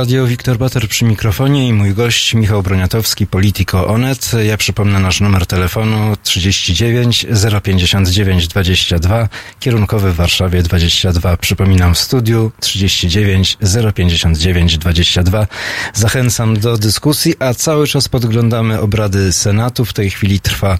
Radio, Wiktor Bater przy mikrofonie i mój gość Michał Broniatowski, Politico Onet. Ja przypomnę nasz numer telefonu 39 059 22, kierunkowy w Warszawie 22. Przypominam w studiu 39 059 22. Zachęcam do dyskusji, a cały czas podglądamy obrady Senatu. W tej chwili trwa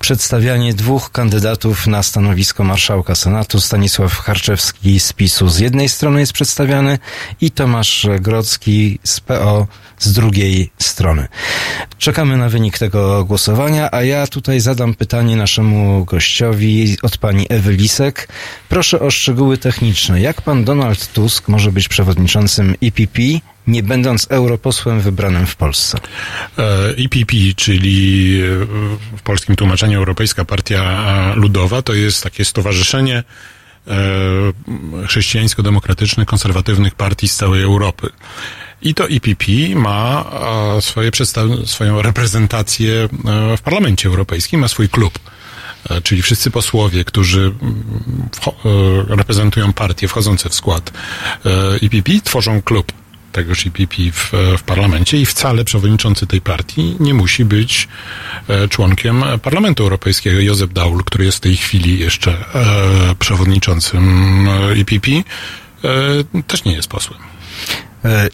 przedstawianie dwóch kandydatów na stanowisko marszałka Senatu. Stanisław Harczewski z PiSu z jednej strony jest przedstawiany i Tomasz Grodzki z PO z drugiej strony. Czekamy na wynik tego głosowania, a ja tutaj zadam pytanie naszemu gościowi od pani Ewy Lisek. Proszę o szczegóły techniczne. Jak pan Donald Tusk może być przewodniczącym EPP, nie będąc europosłem wybranym w Polsce?
EPP, czyli e, w polskim tłumaczeniu Europejska Partia Ludowa, to jest takie stowarzyszenie e, chrześcijańsko-demokratycznych, konserwatywnych partii z całej Europy. I to EPP ma e, swoje przedstaw- swoją reprezentację e, w Parlamencie Europejskim, ma swój klub. E, Czyli wszyscy posłowie, którzy mm, e, reprezentują partie wchodzące w skład e, EPP, tworzą klub tegoż EPP w, w parlamencie i wcale przewodniczący tej partii nie musi być e, członkiem Parlamentu Europejskiego. Józef Daul, który jest w tej chwili jeszcze e, przewodniczącym e, EPP, e, też nie jest posłem.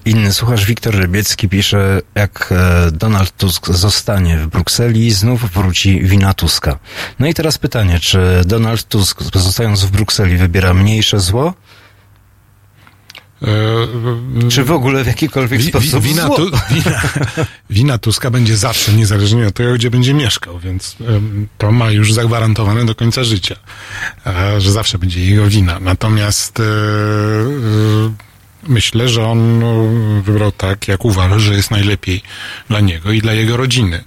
Inny słuchacz Wiktor Rybiecki pisze, jak Donald Tusk zostanie w Brukseli, znów wróci wina Tuska. No i teraz pytanie, czy Donald Tusk zostając w Brukseli wybiera mniejsze zło, czy w ogóle w jakikolwiek
Wi- wi-
sposób
wina, tu, wina, wina Tuska będzie zawsze, niezależnie od tego, gdzie będzie mieszkał, więc to ma już zagwarantowane do końca życia, e, że zawsze będzie jego wina. Natomiast e, e, myślę, że on no, wybrał tak, jak uważa, że jest najlepiej dla niego i dla jego rodziny.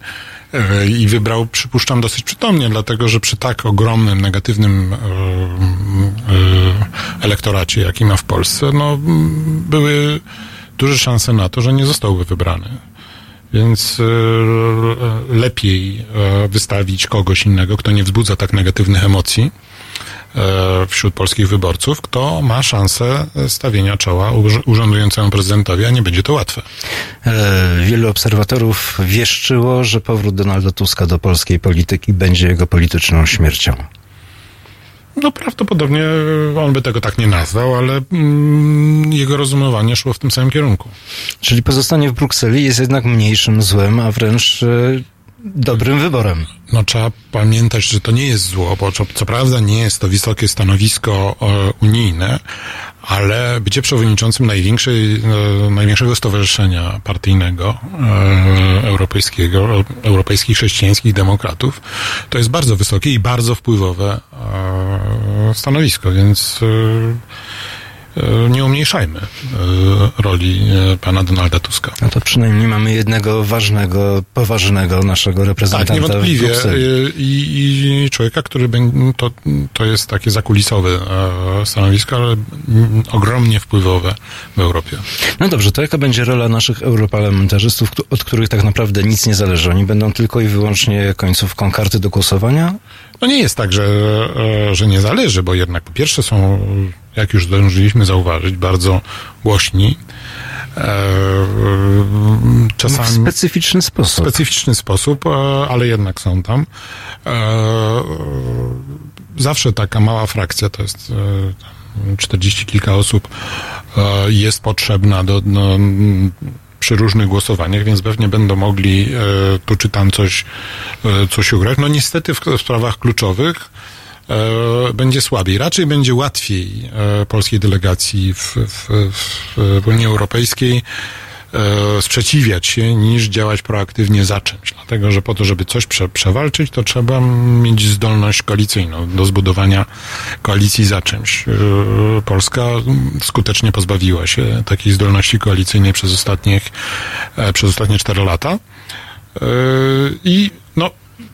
E, I wybrał, przypuszczam, dosyć przytomnie, dlatego że przy tak ogromnym, negatywnym e, e, elektoracie, jaki ma w Polsce, no, były duże szanse na to, że nie zostałby wybrany. Więc lepiej wystawić kogoś innego, kto nie wzbudza tak negatywnych emocji wśród polskich wyborców, kto ma szansę stawienia czoła urz- urzędującemu prezydentowi, a nie będzie to łatwe.
E, Wielu obserwatorów wieszczyło, że powrót Donalda Tuska do polskiej polityki będzie jego polityczną śmiercią.
No prawdopodobnie on by tego tak nie nazwał, ale mm, jego rozumowanie szło w tym samym kierunku.
Czyli pozostanie w Brukseli jest jednak mniejszym złem, a wręcz e, dobrym wyborem.
No trzeba pamiętać, że to nie jest zło, bo co, co prawda nie jest to wysokie stanowisko e, unijne, ale bycie przewodniczącym największej, e, największego stowarzyszenia partyjnego e, europejskiego, europejskich chrześcijańskich demokratów, to jest bardzo wysokie i bardzo wpływowe e, stanowisko, więc e, nie umniejszajmy e, roli e, pana Donalda Tuska.
No to przynajmniej mamy jednego ważnego, poważnego naszego reprezentanta
Tak, niewątpliwie. I, I człowieka, który będzie, to, to jest takie zakulisowe e, stanowisko, ale mm, ogromnie wpływowe w Europie.
No dobrze, to jaka będzie rola naszych europarlamentarzystów, od których tak naprawdę nic nie zależy? Oni będą tylko i wyłącznie końcówką karty do głosowania?
No nie jest tak, że, e, że nie zależy, bo jednak po pierwsze są, jak już zdążyliśmy zauważyć, bardzo głośni. E,
W
czasami
specyficzny sposób.
specyficzny sposób, e, ale jednak są tam. Zawsze taka mała frakcja, to jest e, tam 40 kilka osób, jest potrzebna do, do, przy różnych głosowaniach, więc pewnie będą mogli e, tu czy tam coś, e, coś ugrać. No niestety w, w sprawach kluczowych e, będzie słabiej. Raczej będzie łatwiej polskiej delegacji w, w, w, Unii Europejskiej sprzeciwiać się, niż działać proaktywnie za czymś. Dlatego, że po to, żeby coś prze, przewalczyć, to trzeba mieć zdolność koalicyjną do zbudowania koalicji za czymś. E, Polska skutecznie pozbawiła się takiej zdolności koalicyjnej przez ostatnich, e, przez ostatnie cztery lata. E, I no,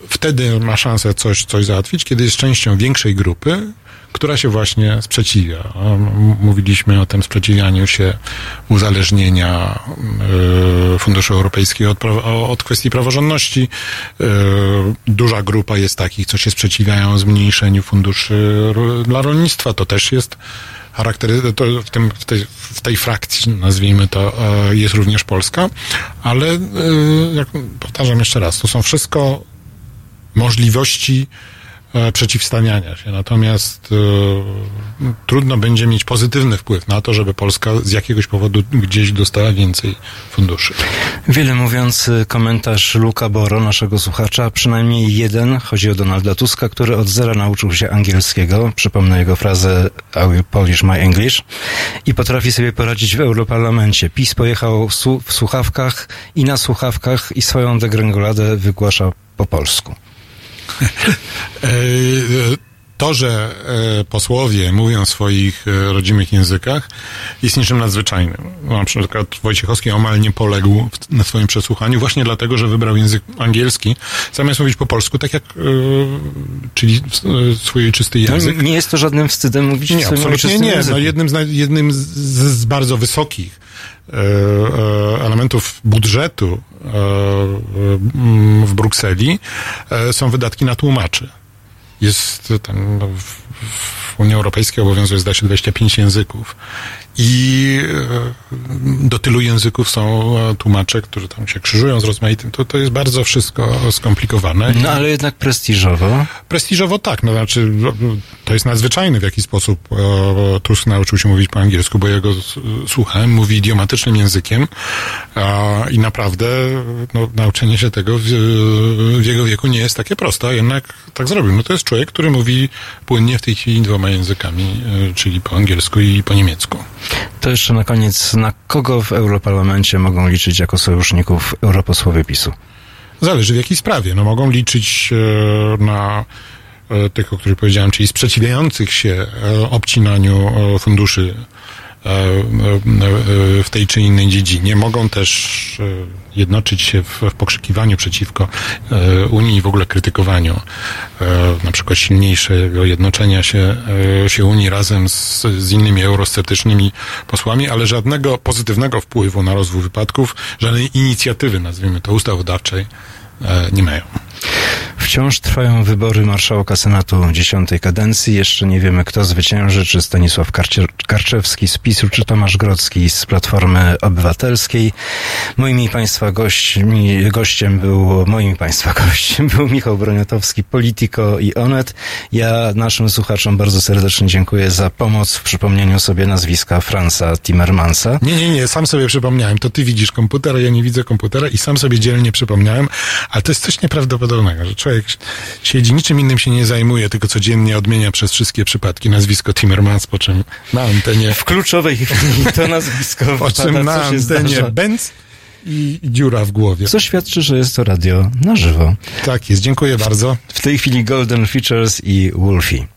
wtedy ma szansę coś, coś załatwić, kiedy jest częścią większej grupy, która się właśnie sprzeciwia. Mówiliśmy o tym sprzeciwianiu się uzależnienia e, Funduszu Europejskiego od, od kwestii praworządności. E, Duża grupa jest takich, co się sprzeciwiają zmniejszeniu funduszy dla rolnictwa. To też jest charaktery, to w, tym, w, tej, w tej frakcji, nazwijmy to, e, jest również Polska, ale jak powtarzam jeszcze raz, to są wszystko możliwości e, przeciwstawiania się. Natomiast e, trudno będzie mieć pozytywny wpływ na to, żeby Polska z jakiegoś powodu gdzieś dostała więcej funduszy.
Wiele mówiący komentarz Luka Boro, naszego słuchacza, przynajmniej jeden, chodzi o Donalda Tuska, który od zera nauczył się angielskiego, przypomnę jego frazę I will polish my English, i potrafi sobie poradzić w Europarlamencie. PiS pojechał w słuchawkach i na słuchawkach i swoją degrengoladę wygłasza po polsku.
E, To, że e, posłowie mówią w swoich e, rodzimych językach, jest niczym nadzwyczajnym. Na przykład Wojciechowski omal nie poległ w- na swoim przesłuchaniu właśnie dlatego, że wybrał język angielski, zamiast mówić po polsku, tak jak, e, czyli e, swój czysty
No,
język.
nie jest to żadnym wstydem mówić w
Nie,
swoim
absolutnie nie. No, jednym z, jednym z, z bardzo wysokich e, e, elementów budżetu e, e, w Brukseli e, są wydatki na tłumaczy. Jest tam no, w, Unii Europejskiej obowiązuje zdaje się 25 języków i e, do tylu języków są e, tłumacze, którzy tam się krzyżują z rozmaitym. To, to jest bardzo wszystko skomplikowane.
No ale jednak prestiżowo.
Prestiżowo tak, no znaczy no, to jest nadzwyczajne w jaki sposób e, Tusk nauczył się mówić po angielsku, bo ja go słuchałem, mówi idiomatycznym językiem a, i naprawdę no, nauczenie się tego w, w jego wieku nie jest takie proste, a jednak tak zrobił. No to jest człowiek, który mówi płynnie w tej chwili dwoma językami, czyli po angielsku i po niemiecku.
To jeszcze na koniec, na kogo w Europarlamencie mogą liczyć jako sojuszników europosłowie PiSu?
Zależy w jakiej sprawie. No mogą liczyć e, na e, tych, o których powiedziałem, czyli sprzeciwiających się e, obcinaniu funduszy w tej czy innej dziedzinie. Mogą też e, jednoczyć się w, w pokrzykiwaniu przeciwko e, Unii i w ogóle krytykowaniu e, na przykład silniejszego jednoczenia się, e, się Unii razem z, z innymi eurosceptycznymi posłami, ale żadnego pozytywnego wpływu na rozwój wypadków, żadnej inicjatywy, nazwijmy to, ustawodawczej e, nie mają.
Wciąż trwają wybory marszałka Senatu dziesiątej kadencji. Jeszcze nie wiemy, kto zwycięży, czy Stanisław Karcie- Karczewski z PiSu, czy Tomasz Grodzki z Platformy Obywatelskiej. Moimi Państwa gośćmi, gościem był, moim Państwa gościem był Michał Broniatowski, Politico i Onet. Ja naszym słuchaczom bardzo serdecznie dziękuję za pomoc w przypomnieniu sobie nazwiska Franza Timmermansa.
Nie, nie, nie, sam sobie przypomniałem. To ty widzisz komputer, a ja nie widzę komputera i sam sobie dzielnie przypomniałem, ale to jest coś nieprawdopodobnego, że człowiek siedzi, niczym innym się nie zajmuje, tylko codziennie odmienia przez wszystkie przypadki nazwisko Timmermans, po czym na antenie,
W kluczowej chwili to nazwisko
po czym na antenie. Benz i dziura w głowie.
Co świadczy, że jest to radio na żywo.
Tak jest, dziękuję bardzo.
W tej chwili Golden Features i Wolfie.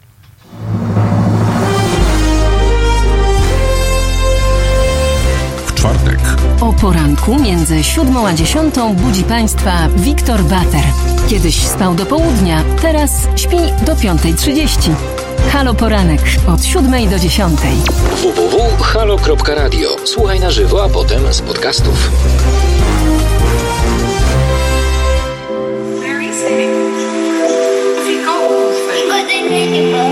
W czwartek
O poranku między siódmą a dziesiątą budzi Państwa Wiktor Bater. Kiedyś spał do południa, teraz śpi do 5.30. Halo Poranek od siódmej do dziesiątej.
www.halo.radio. Słuchaj na żywo, a potem z podcastów.
Very sick. He got Wolfie.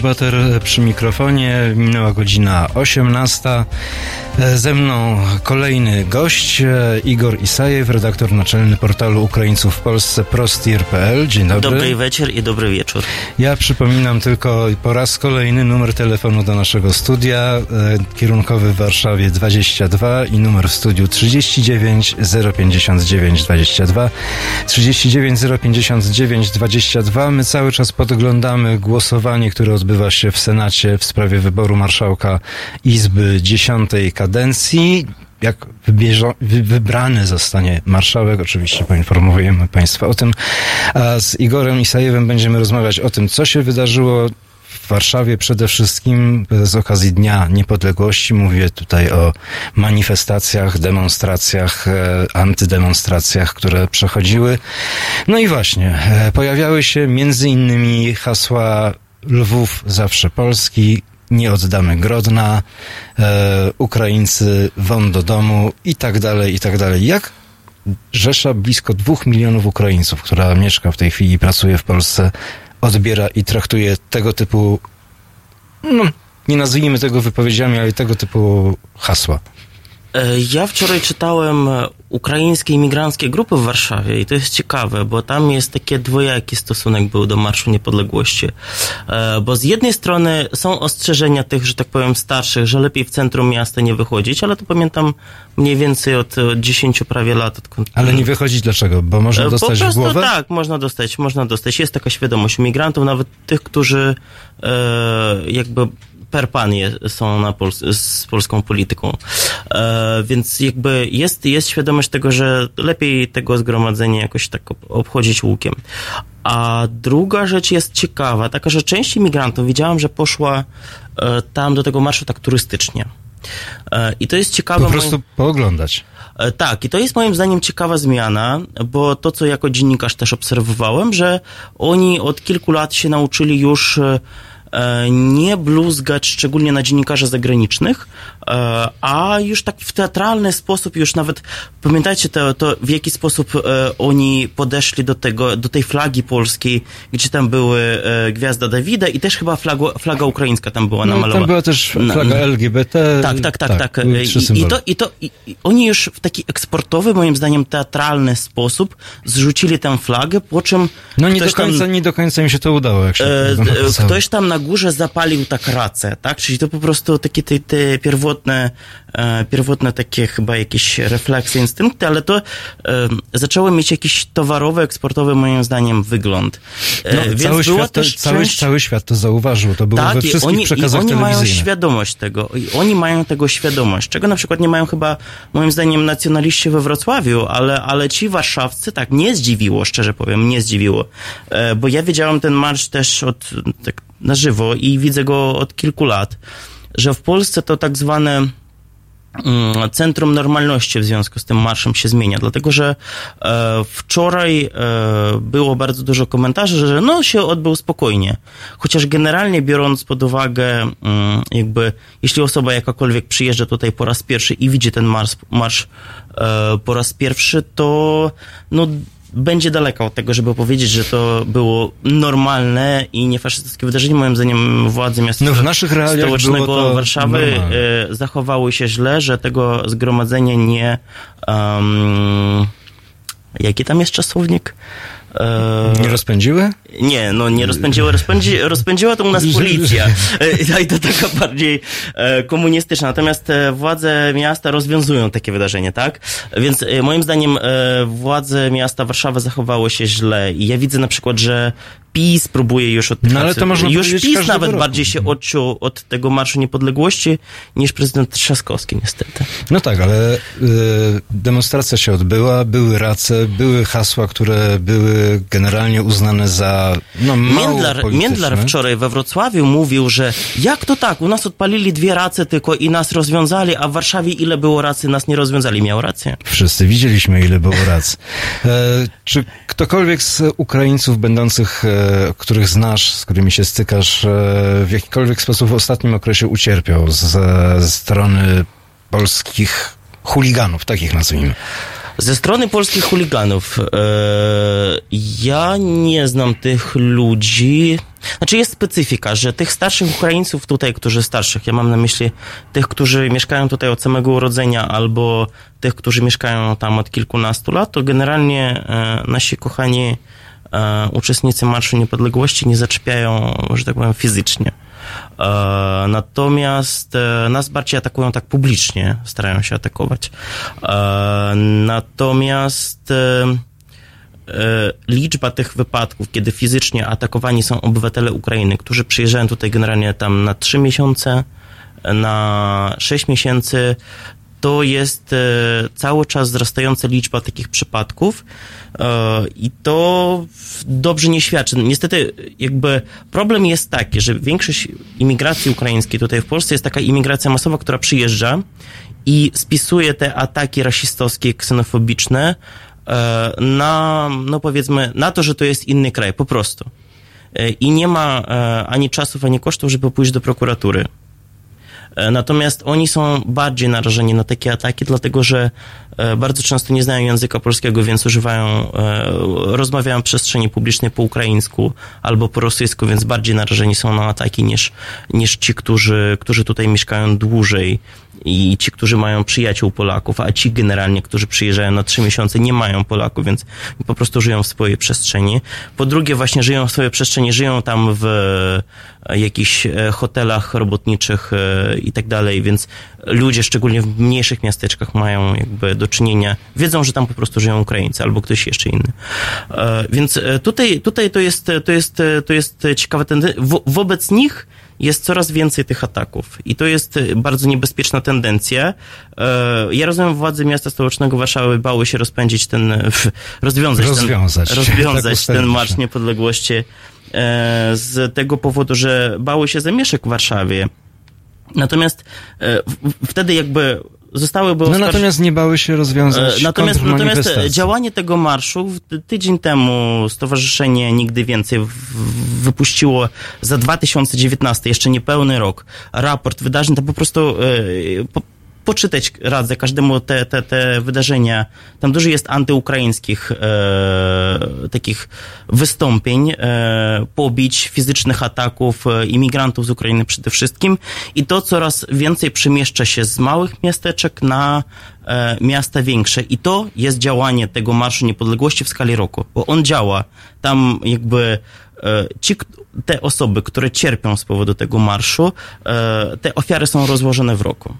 Wiktor przy mikrofonie. Minęła godzina 18. E, Ze mną kolejny gość, e, Igor Isajew, redaktor naczelny portalu Ukraińców w Polsce prostir.pl. Dzień dobry.
Dobry wieczór i dobry wieczór.
Ja przypominam tylko po raz kolejny numer telefonu do naszego studia, e, kierunkowy w Warszawie 22 i numer w studiu 39 059 22. 39 059 22. My cały czas podglądamy głosowanie, które odbywa się w Senacie w sprawie wyboru marszałka Izby dziesiątej kadencji. Jak wybrany zostanie marszałek, oczywiście poinformujemy Państwa o tym. A z Igorem Isajewem będziemy rozmawiać o tym, co się wydarzyło w Warszawie przede wszystkim z okazji Dnia Niepodległości. Mówię tutaj o manifestacjach, demonstracjach, e, antydemonstracjach, które przechodziły. No i właśnie, e, pojawiały się między innymi hasła Lwów zawsze Polski, nie oddamy Grodna, e, Ukraińcy won do domu i tak dalej, i tak dalej. Jak Rzesza blisko dwóch milionów Ukraińców, która mieszka w tej chwili i pracuje w Polsce, odbiera i traktuje tego typu, no, nie nazwijmy tego wypowiedziami, ale tego typu hasła.
E, Ja wczoraj czytałem e, ukraińskie imigranckie grupy w Warszawie i to jest ciekawe, bo tam jest taki dwojaki stosunek był do Marszu Niepodległości. E, Bo z jednej strony są ostrzeżenia tych, że tak powiem, starszych, że lepiej w centrum miasta nie wychodzić, ale to pamiętam mniej więcej od e, 10 prawie lat. Odkąd,
Ale nie wychodzić dlaczego? Bo można
E,
dostać
po prostu
głowę?
tak, można dostać, można dostać. Jest taka świadomość u migrantów, nawet tych, którzy e, jakby per pan je, są na Pols- z polską polityką. E, więc jakby jest, jest świadomość tego, że lepiej tego zgromadzenia jakoś tak ob- obchodzić łukiem. A druga rzecz jest ciekawa, taka, że część imigrantów widziałam, że poszła e, tam do tego marszu tak turystycznie. E, I to jest ciekawe.
Po
moim-
prostu pooglądać.
E, Tak, i to jest moim zdaniem ciekawa zmiana, bo to, co jako dziennikarz też obserwowałem, że oni od kilku lat się nauczyli już e, nie bluzgać, szczególnie na dziennikarzy zagranicznych, e, a już tak w teatralny sposób, już nawet pamiętajcie to, to w jaki sposób e, oni podeszli do tego, do tej flagi polskiej, gdzie tam były e, gwiazda Dawida i też chyba flaga, flaga ukraińska tam była
No,
namalowana.
tam była też
Na-
flaga LGBT.
Tak, tak, tak, tak.
trzy
I, i, to, i, to, i, oni już w taki eksportowy, moim zdaniem, teatralny sposób zrzucili tę flagę, po czym
No nie do,
ktoś tam-
końca, nie do końca im się to udało, jak się
E, e, ktoś tam na górze zapalił tak racę, tak? Czyli to po prostu takie te, te pierwotne, e, pierwotne takie chyba jakieś refleksje, instynkty, ale to e, zaczęło mieć jakiś towarowy, eksportowy moim zdaniem wygląd. E,
No,
więc
cały, świat to,
też
cały,
część...
cały świat to zauważył. To było we
Tak, i
wszystkich
oni, i
przekazach
oni mają świadomość tego. I oni mają tego świadomość, czego na przykład nie mają chyba, moim zdaniem, nacjonaliści we Wrocławiu, ale, ale ci warszawscy, tak, nie zdziwiło, szczerze powiem, nie zdziwiło. E, bo ja widziałem ten marsz też od, tak na żywo i widzę go od kilku lat, że w Polsce to tak zwane mm, centrum normalności w związku z tym marszem się zmienia, dlatego że e, wczoraj e, było bardzo dużo komentarzy, że no się odbył spokojnie. Chociaż generalnie biorąc pod uwagę, mm, jakby jeśli osoba jakakolwiek przyjeżdża tutaj po raz pierwszy i widzi ten marsz, marsz e, po raz pierwszy, to no będzie daleko od tego, żeby powiedzieć, że to było normalne i niefaszystowskie wydarzenie. Moim zdaniem władze miasta
No w naszych
stołecznego Warszawy
normalne.
e, zachowały się źle, że tego zgromadzenia nie. Um, jaki tam jest czasownik? E,
Nie rozpędziły?
nie, no nie rozpędziła, rozpędzi, rozpędziła to u nas policja. E, I to taka bardziej e, komunistyczna. Natomiast władze miasta rozwiązują takie wydarzenie, tak? Więc moim zdaniem władze miasta Warszawy zachowały się źle. I ja widzę na przykład, że PiS próbuje już od
No, ale to można
Już PiS nawet
roku.
bardziej się odciął od tego Marszu Niepodległości niż prezydent Trzaskowski, niestety.
No tak, ale y, demonstracja się odbyła, były race, były hasła, które były generalnie uznane za no, mało
Międlar. Międlar wczoraj we Wrocławiu mówił, że jak to tak, u nas odpalili dwie race tylko i nas rozwiązali, a w Warszawie ile było racy, nas nie rozwiązali. Miał rację.
Wszyscy widzieliśmy, ile było rac. E, czy ktokolwiek z Ukraińców będących, e, których znasz, z którymi się stykasz, e, w jakikolwiek sposób w ostatnim okresie ucierpiał ze strony polskich chuliganów, takich nazwijmy?
Ze strony polskich chuliganów, e, ja nie znam tych ludzi. Znaczy jest specyfika, że tych starszych Ukraińców tutaj, którzy starszych, ja mam na myśli tych, którzy mieszkają tutaj od samego urodzenia, albo tych, którzy mieszkają tam od kilkunastu lat, to generalnie e, nasi kochani e, uczestnicy Marszu Niepodległości nie zaczepiają, że tak powiem, fizycznie. E, natomiast e, nas bardziej atakują tak publicznie, starają się atakować. E, natomiast e, e, liczba tych wypadków, kiedy fizycznie atakowani są obywatele Ukrainy, którzy przyjeżdżają tutaj generalnie tam na 3 miesiące, na 6 miesięcy, to jest e, cały czas wzrastająca liczba takich przypadków e, i to dobrze nie świadczy. Niestety, jakby problem jest taki, że większość imigracji ukraińskiej tutaj w Polsce jest taka imigracja masowa, która przyjeżdża i spisuje te ataki rasistowskie, ksenofobiczne e, na, no powiedzmy, na to, że to jest inny kraj, po prostu. I nie ma ani czasów, ani kosztów, żeby pójść do prokuratury. E, Natomiast oni są bardziej narażeni na takie ataki, dlatego że e, bardzo często nie znają języka polskiego, więc używają, e, rozmawiają w przestrzeni publicznej po ukraińsku albo po rosyjsku, więc bardziej narażeni są na ataki niż, niż ci, którzy, którzy tutaj mieszkają dłużej i ci, którzy mają przyjaciół Polaków, a ci generalnie, którzy przyjeżdżają na trzy miesiące, nie mają Polaków, więc po prostu żyją w swojej przestrzeni. Po drugie, właśnie żyją w swojej przestrzeni, żyją tam w e, jakichś e, hotelach robotniczych e, i tak dalej, więc ludzie, szczególnie w mniejszych miasteczkach, mają jakby do czynienia, wiedzą, że tam po prostu żyją Ukraińcy albo ktoś jeszcze inny. Więc tutaj, tutaj to jest, to jest, to jest ciekawe tendencja. Wo- Wobec nich jest coraz więcej tych ataków i to jest e, bardzo niebezpieczna tendencja. E, Ja rozumiem, władze miasta stołecznego Warszawy bały się rozpędzić ten, e, f- rozwiązać,
Rozwiązać.
ten,
Tak
rozwiązać
ustalić,
ten Marsz Niepodległości e, z tego powodu, że bały się zamieszek w Warszawie. Natomiast e, wtedy jakby zostałyby
No
oskarż-
natomiast nie bały się rozwiązać
E, Natomiast, natomiast działanie tego marszu, tydzień temu Stowarzyszenie Nigdy Więcej wypuściło za 2019, jeszcze niepełny rok, raport wydarzeń, to po prostu e, po, poczytać radzę każdemu te, te, te wydarzenia. Tam dużo jest antyukraińskich e, takich wystąpień, e, pobić, fizycznych ataków, e, imigrantów z Ukrainy przede wszystkim i to coraz więcej przemieszcza się z małych miasteczek na e, miasta większe i to jest działanie tego Marszu Niepodległości w skali roku, bo on działa. Tam jakby e, ci, te osoby, które cierpią z powodu tego marszu, e, te ofiary są rozłożone w roku.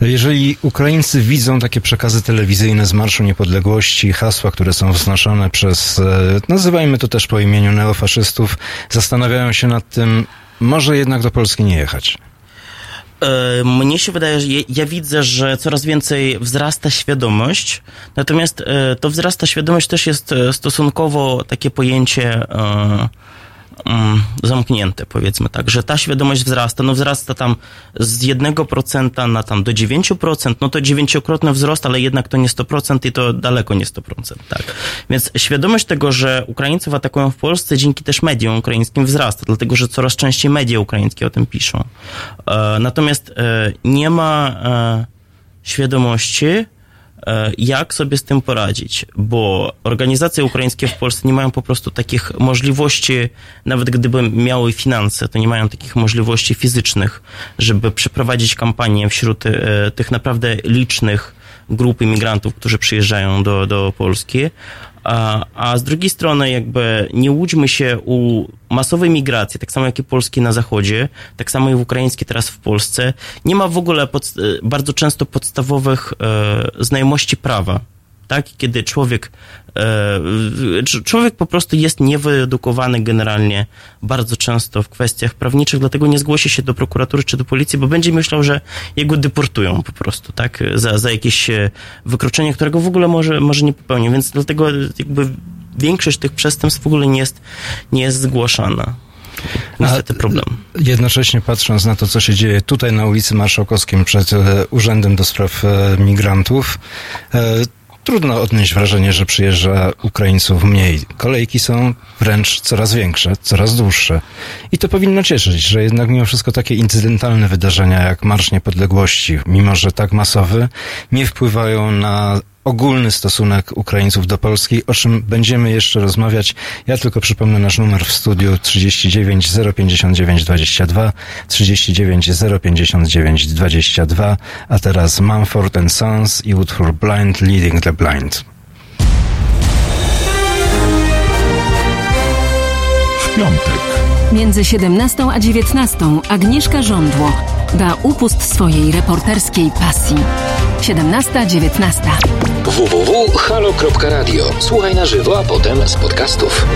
Jeżeli Ukraińcy widzą takie przekazy telewizyjne z Marszu Niepodległości, hasła, które są wznoszone przez, e, nazywajmy to też po imieniu neofaszystów, zastanawiają się nad tym, może jednak do Polski nie jechać.
E, Mnie się wydaje, że ja, widzę, że coraz więcej wzrasta świadomość, natomiast e, to wzrasta świadomość też jest stosunkowo takie pojęcie mm, zamknięte, powiedzmy tak, że ta świadomość wzrasta, no wzrasta tam z 1% na tam do 9%, no to dziewięciokrotny wzrost, ale jednak to nie 100% i to daleko nie 100%, tak. Więc świadomość tego, że Ukraińców atakują w Polsce dzięki też mediom ukraińskim wzrasta, dlatego że coraz częściej media ukraińskie o tym piszą. E, natomiast e, nie ma e, świadomości, jak sobie z tym poradzić, bo organizacje ukraińskie w Polsce nie mają po prostu takich możliwości, nawet gdyby miały finanse, to nie mają takich możliwości fizycznych, żeby przeprowadzić kampanię wśród e, tych naprawdę licznych grup imigrantów, którzy przyjeżdżają do, do Polski. A, a z drugiej strony, jakby nie łudźmy się u masowej migracji, tak samo jak i polskiej na zachodzie, tak samo i w ukraińskiej teraz w Polsce, nie ma w ogóle pod, bardzo często podstawowych e, znajomości prawa. Tak, kiedy człowiek, e, cz- człowiek po prostu jest niewyedukowany generalnie bardzo często w kwestiach prawniczych, dlatego nie zgłosi się do prokuratury czy do policji, bo będzie myślał, że jego deportują po prostu, tak, za, za jakieś e, wykroczenie, którego w ogóle może, może nie popełni, więc dlatego jakby większość tych przestępstw w ogóle nie jest, nie jest zgłaszana. Niestety problem.
Jednocześnie patrząc na to, co się dzieje tutaj na ulicy Marszałkowskim przed e, Urzędem do Spraw e, Migrantów, e, trudno odnieść wrażenie, że przyjeżdża Ukraińców mniej. Kolejki są wręcz coraz większe, coraz dłuższe. I to powinno cieszyć, że jednak mimo wszystko takie incydentalne wydarzenia jak Marsz Niepodległości, mimo że tak masowy, nie wpływają na ogólny stosunek Ukraińców do Polski, o czym będziemy jeszcze rozmawiać. Ja tylko przypomnę nasz numer w studiu 39 059 22 39 059 22, a teraz Mumford Sons i utwór Blind Leading the Blind.
W piątek.
Między 17 a 19 Agnieszka Żądło da upust swojej reporterskiej pasji. 17-19.
www.halo.radio. Słuchaj na żywo, a potem z podcastów.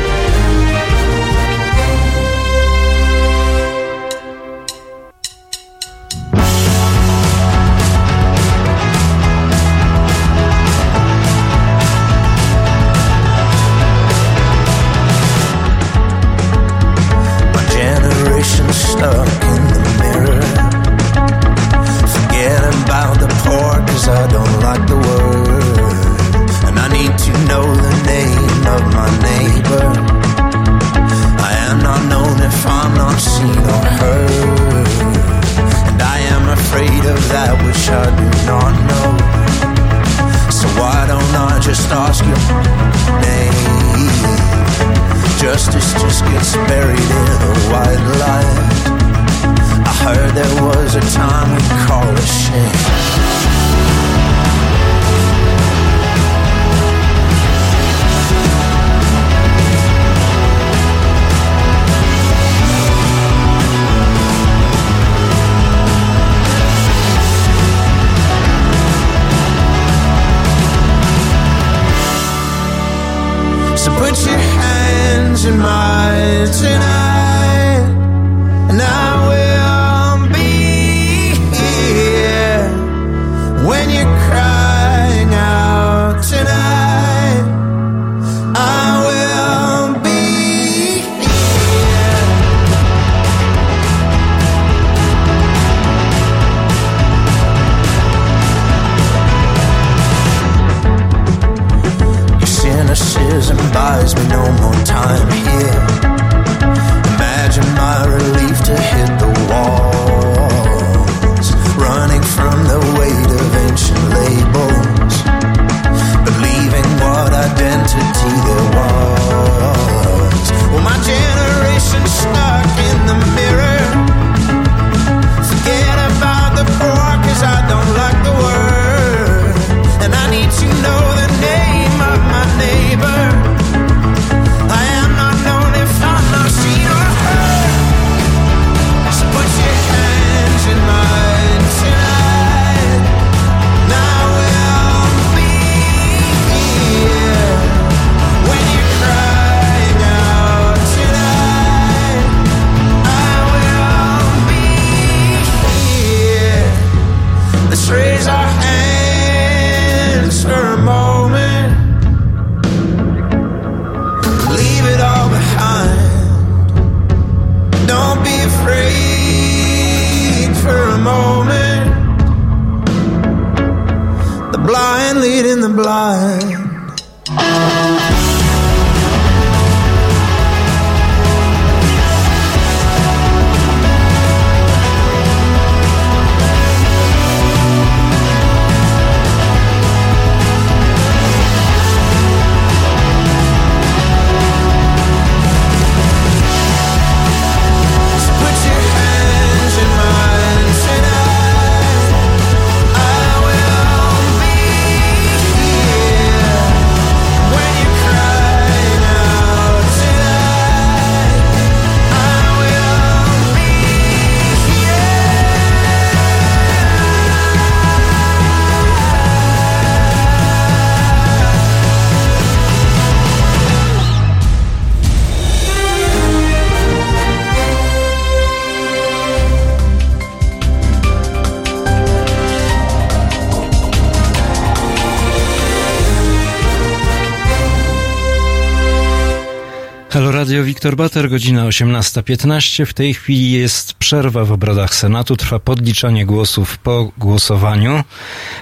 Radio Wiktor Bater, godzina 18.15. W tej chwili jest przerwa w obradach Senatu. Trwa podliczanie głosów po głosowaniu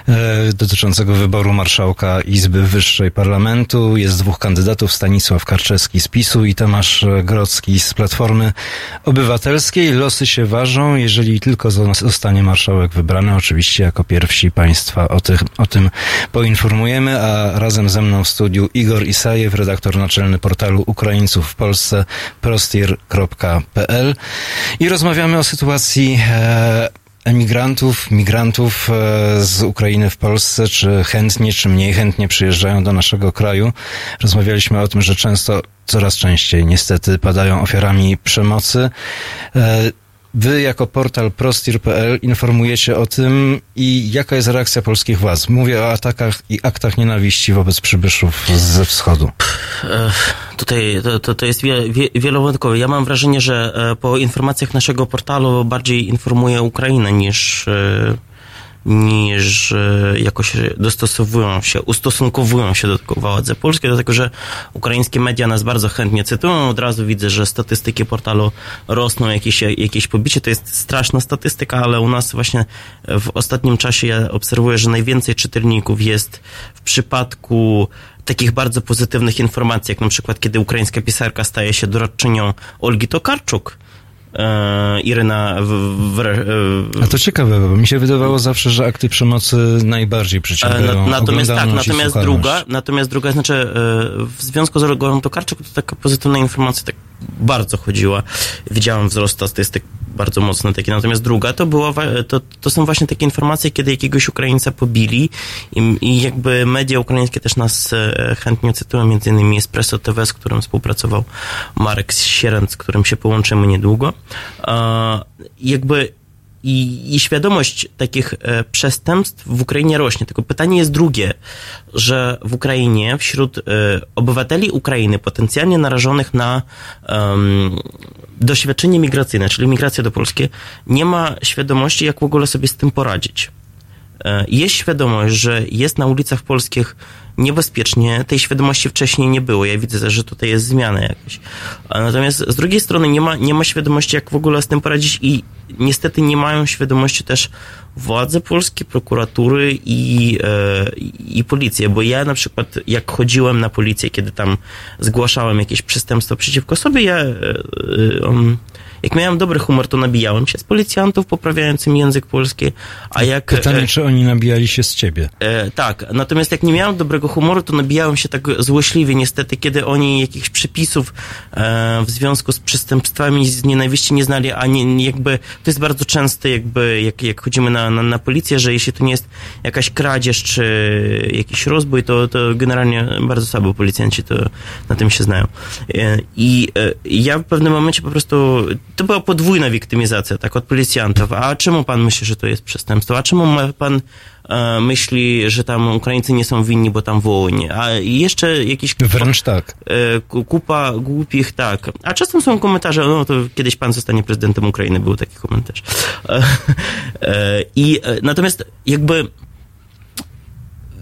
e, dotyczącego wyboru marszałka Izby Wyższej Parlamentu. Jest dwóch kandydatów, Stanisław Karczewski z PiSu i Tomasz Grocki z Platformy Obywatelskiej. Losy się ważą, jeżeli tylko zostanie marszałek wybrany. Oczywiście jako pierwsi Państwa o, tych, o tym poinformujemy, a razem ze mną w studiu Igor Isajew, redaktor naczelny portalu Ukraińców w Polsce prostir.pl i rozmawiamy o sytuacji e, emigrantów, migrantów e, z Ukrainy w Polsce, czy chętnie, czy mniej chętnie przyjeżdżają do naszego kraju. Rozmawialiśmy o tym, że często, coraz częściej niestety padają ofiarami przemocy. E, Wy jako portal prostir.pl informujecie o tym i jaka jest reakcja polskich władz? Mówię o atakach i aktach nienawiści wobec przybyszów ze wschodu.
Tutaj to, to, to jest wie, wie, wielowątkowe. Ja mam wrażenie, że e, po informacjach naszego portalu bardziej informuje Ukrainę niż e, niż e, jakoś dostosowują się, ustosunkowują się do władze polskie, dlatego że ukraińskie media nas bardzo chętnie cytują. Od razu widzę, że statystyki portalu rosną, jakieś, jakieś pobicie. To jest straszna statystyka, ale u nas właśnie w ostatnim czasie ja obserwuję, że najwięcej czytelników jest w przypadku takich bardzo pozytywnych informacji, jak na przykład kiedy ukraińska pisarka staje się doradczynią Olgi Tokarczuk, e, Iryna w, w, w,
A to ciekawe, bo mi się wydawało zawsze, że akty przemocy najbardziej przyciągają
E, na, Natomiast tak, natomiast druga, natomiast druga, znaczy e, w związku z Olgą Tokarczyk to taka pozytywna informacja tak bardzo chodziła. Widziałem wzrost statystyk bardzo mocny taki. Natomiast druga to była, wa- to, to są właśnie takie informacje, kiedy jakiegoś Ukraińca pobili i, i jakby media ukraińskie też nas e, chętnie cytują, między innymi Espresso TV, z którym współpracował Marek Sierenc, z którym się połączymy niedługo. E, jakby i, I świadomość takich e, przestępstw w Ukrainie rośnie. Tylko pytanie jest drugie, że w Ukrainie wśród e, obywateli Ukrainy potencjalnie narażonych na doświadczenie migracyjne, czyli migrację do Polski, nie ma świadomości, jak w ogóle sobie z tym poradzić. E, Jest świadomość, że jest na ulicach polskich niebezpiecznie. Tej świadomości wcześniej nie było. Ja widzę, że tutaj jest zmiana jakaś. Natomiast z drugiej strony nie ma, nie ma świadomości, jak w ogóle z tym poradzić i niestety nie mają świadomości też władze polskie, prokuratury i, e, i i bo ja na przykład jak chodziłem na policję, kiedy tam zgłaszałem jakieś przestępstwo przeciwko sobie, ja e, e, jak miałem dobry humor, to nabijałem się z policjantów poprawiającym język polski, a jak...
Pytanie,
e,
czy oni nabijali się z ciebie?
E, tak, natomiast jak nie miałem dobrego humoru, to nabijałem się tak złośliwie niestety, kiedy oni jakichś przepisów e, w związku z przestępstwami z nienawiści nie znali, a nie, jakby, to jest bardzo częste jakby, jak, jak chodzimy na, na, na policję, że jeśli to nie jest jakaś kradzież czy jakiś rozbój, to, to generalnie bardzo słabo policjanci to na tym się znają. E, I e, ja w pewnym momencie po prostu, to była podwójna wiktymizacja, tak, od policjantów. A czemu pan myśli, że to jest przestępstwo? A czemu ma pan e, myśli, że tam Ukraińcy nie są winni, bo tam wojnie? A jeszcze jakiś...
Wręcz tak.
e, ku- kupa głupich, tak. A czasem są komentarze, no to kiedyś pan zostanie prezydentem Ukrainy, był taki komentarz. E, e, I e, natomiast jakby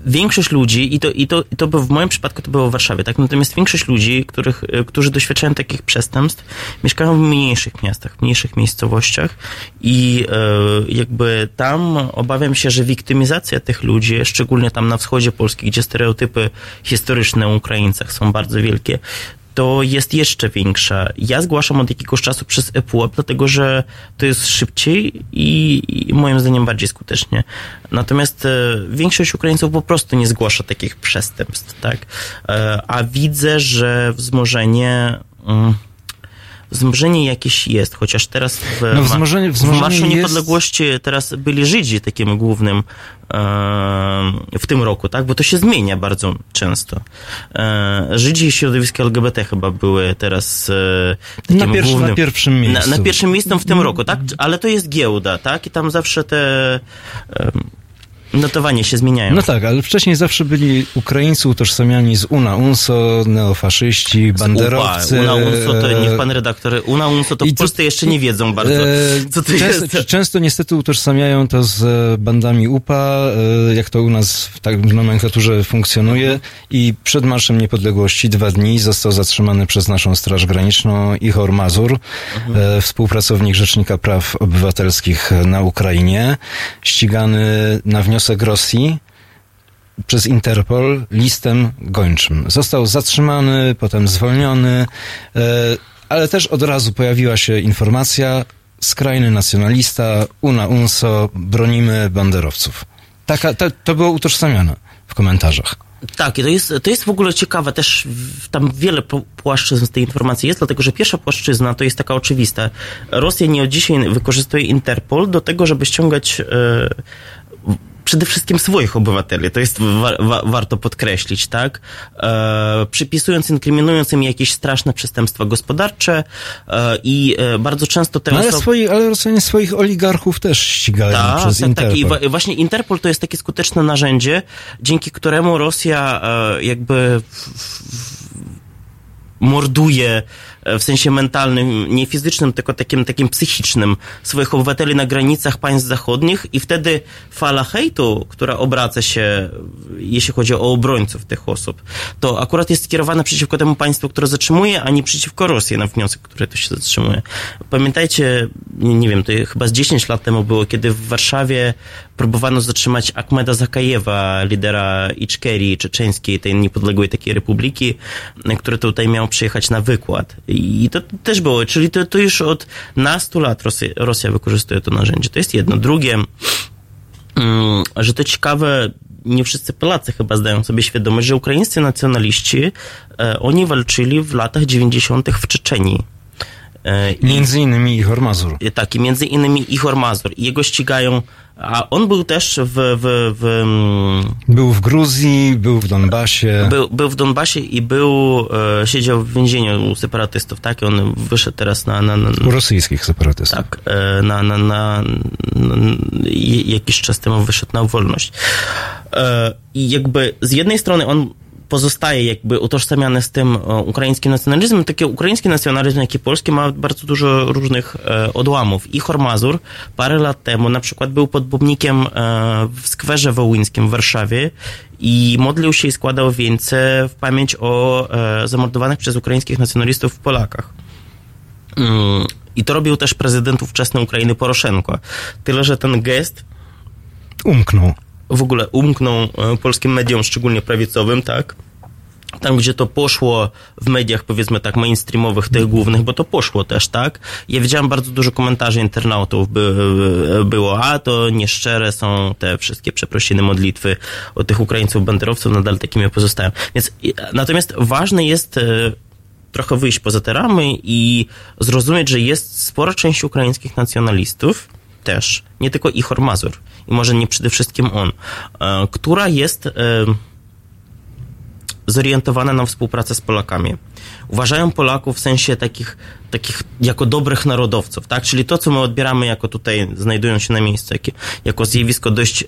większość ludzi, i to, i to, i to było, w moim przypadku to było w Warszawie, tak? Natomiast większość ludzi, których, e, którzy doświadczają takich przestępstw, mieszkają w mniejszych miastach, w mniejszych miejscowościach i e, jakby tam obawiam się, że wiktymizacja tych ludzi, szczególnie tam na wschodzie Polski, gdzie stereotypy historyczne o Ukraińcach są bardzo wielkie, to jest jeszcze większa. Ja zgłaszam od jakiegoś czasu przez ePUAP, dlatego że to jest szybciej i, i moim zdaniem bardziej skutecznie. Natomiast e, większość Ukraińców po prostu nie zgłasza takich przestępstw, tak? E, a widzę, że wzmożenie. Mm, Wzmożenie jakieś jest, chociaż teraz w,
No, wzmożenie-
w
wzmożenie
Marszu
jest-
Niepodległości teraz byli Żydzi takim głównym w tym roku, tak? Bo to się zmienia bardzo często. E, Żydzi i środowisko LGBT chyba były teraz e, takim
Na, pierwszy,
głównym...
na pierwszym miejscu.
Na, na pierwszym miejscu w tym roku, tak? Ale to jest giełda, tak? I tam zawsze te... Notowanie się zmieniają.
No tak, ale wcześniej zawsze byli Ukraińcy utożsamiani z UNA, UNSO, neofaszyści, banderowcy.
UPA, UNA UNSO to niech pan redaktor, UNA UNSO to w
I to-
Polsce jeszcze nie wiedzą bardzo,
E,
co to
często,
jest.
Często niestety utożsamiają to z e, bandami UPA, e, jak to u nas w, tak, w nomenklaturze funkcjonuje i przed Marszem Niepodległości dwa dni został zatrzymany przez naszą Straż Graniczną Ichor Mazur, e, współpracownik Rzecznika Praw Obywatelskich na Ukrainie, ścigany na wniosek Rosji przez Interpol listem gończym. Został zatrzymany, potem zwolniony, e, ale też od razu pojawiła się informacja skrajny nacjonalista, UNA UNSO, bronimy banderowców. Taka, to, to było utożsamiane w komentarzach.
Tak, i to jest, to jest w ogóle ciekawe, też tam wiele płaszczyzn z tej informacji jest, dlatego że pierwsza płaszczyzna to jest taka oczywista. Rosja nie od dzisiaj wykorzystuje Interpol do tego, żeby ściągać e, przede wszystkim swoich obywateli. To jest wa- wa- warto podkreślić, tak? E, przypisując, inkryminując im jakieś straszne przestępstwa gospodarcze e, i e, bardzo często te
No ale, swoi, ale Rosjanie swoich oligarchów też ścigają
Tak,
przez
tak,
Interpol.
tak. I właśnie Interpol to jest takie skuteczne narzędzie, dzięki któremu Rosja e, jakby w- w- morduje w sensie mentalnym, nie fizycznym, tylko takim, takim psychicznym swoich obywateli na granicach państw zachodnich i wtedy fala hejtu, która obraca się, jeśli chodzi o obrońców tych osób, to akurat jest skierowana przeciwko temu państwu, które zatrzymuje, a nie przeciwko Rosji na wniosek, który to się zatrzymuje. Pamiętajcie, nie, nie wiem, to chyba z 10 lat temu było, kiedy w Warszawie próbowano zatrzymać Ahmeda Zakajewa, lidera Iczkerii czeczeńskiej, tej niepodległej takiej republiki, który tutaj miał przyjechać na wykład. I to też było, czyli to, to już od nastu lat Rosja, Rosja wykorzystuje to narzędzie. To jest jedno. Drugie, mm, że to ciekawe, nie wszyscy Polacy chyba zdają sobie świadomość, że ukraińscy nacjonaliści, e, oni walczyli w latach 90. w Czeczenii. E,
Między innymi Ichor Mazur.
i tak, i między innymi Ichor Mazur. I jego ścigają, a on był też w, w, w mm,
Był w Gruzji, był w Donbasie.
był, był w Donbasie i był, e, siedział w więzieniu u separatystów, tak? I on wyszedł teraz na, na, na
U rosyjskich separatystów.
tak, e, na, na, na, na, jakiś czas temu wyszedł na wolność. E, I jakby z jednej strony on pozostaje jakby utożsamiany z tym e, ukraińskim nacjonalizmem. Taki ukraiński nacjonalizm, jak i polski ma bardzo dużo różnych e, odłamów. I Hormazur parę lat temu na przykład był podbomnikiem e, w skwerze wołyńskim w Warszawie i modlił się i składał wieńce w pamięć o zamordowanych przez ukraińskich nacjonalistów w Polakach. Mm, I to robił też prezydent ówczesnej Ukrainy Poroszenko. Tyle, że ten gest
Umknął.
W ogóle umknął e, polskim mediom, szczególnie prawicowym, tak? Tam, gdzie to poszło w mediach, powiedzmy tak, mainstreamowych, tych głównych, bo to poszło też, tak? Ja widziałem bardzo dużo komentarzy internautów, by, by, było, a to nieszczere są te wszystkie przeprosiny, modlitwy od tych Ukraińców, banderowców, nadal takimi pozostają. Więc, natomiast ważne jest e, trochę wyjść poza te ramy i zrozumieć, że jest spora część ukraińskich nacjonalistów, też, nie tylko Ichor Mazur, może nie przede wszystkim on, e, która jest e, zorientowana na współpracę z Polakami. Uważają Polaków w sensie takich, takich jako dobrych narodowców, tak? Czyli to, co my odbieramy jako tutaj, znajdują się na miejscu, jako, zjawisko dość e,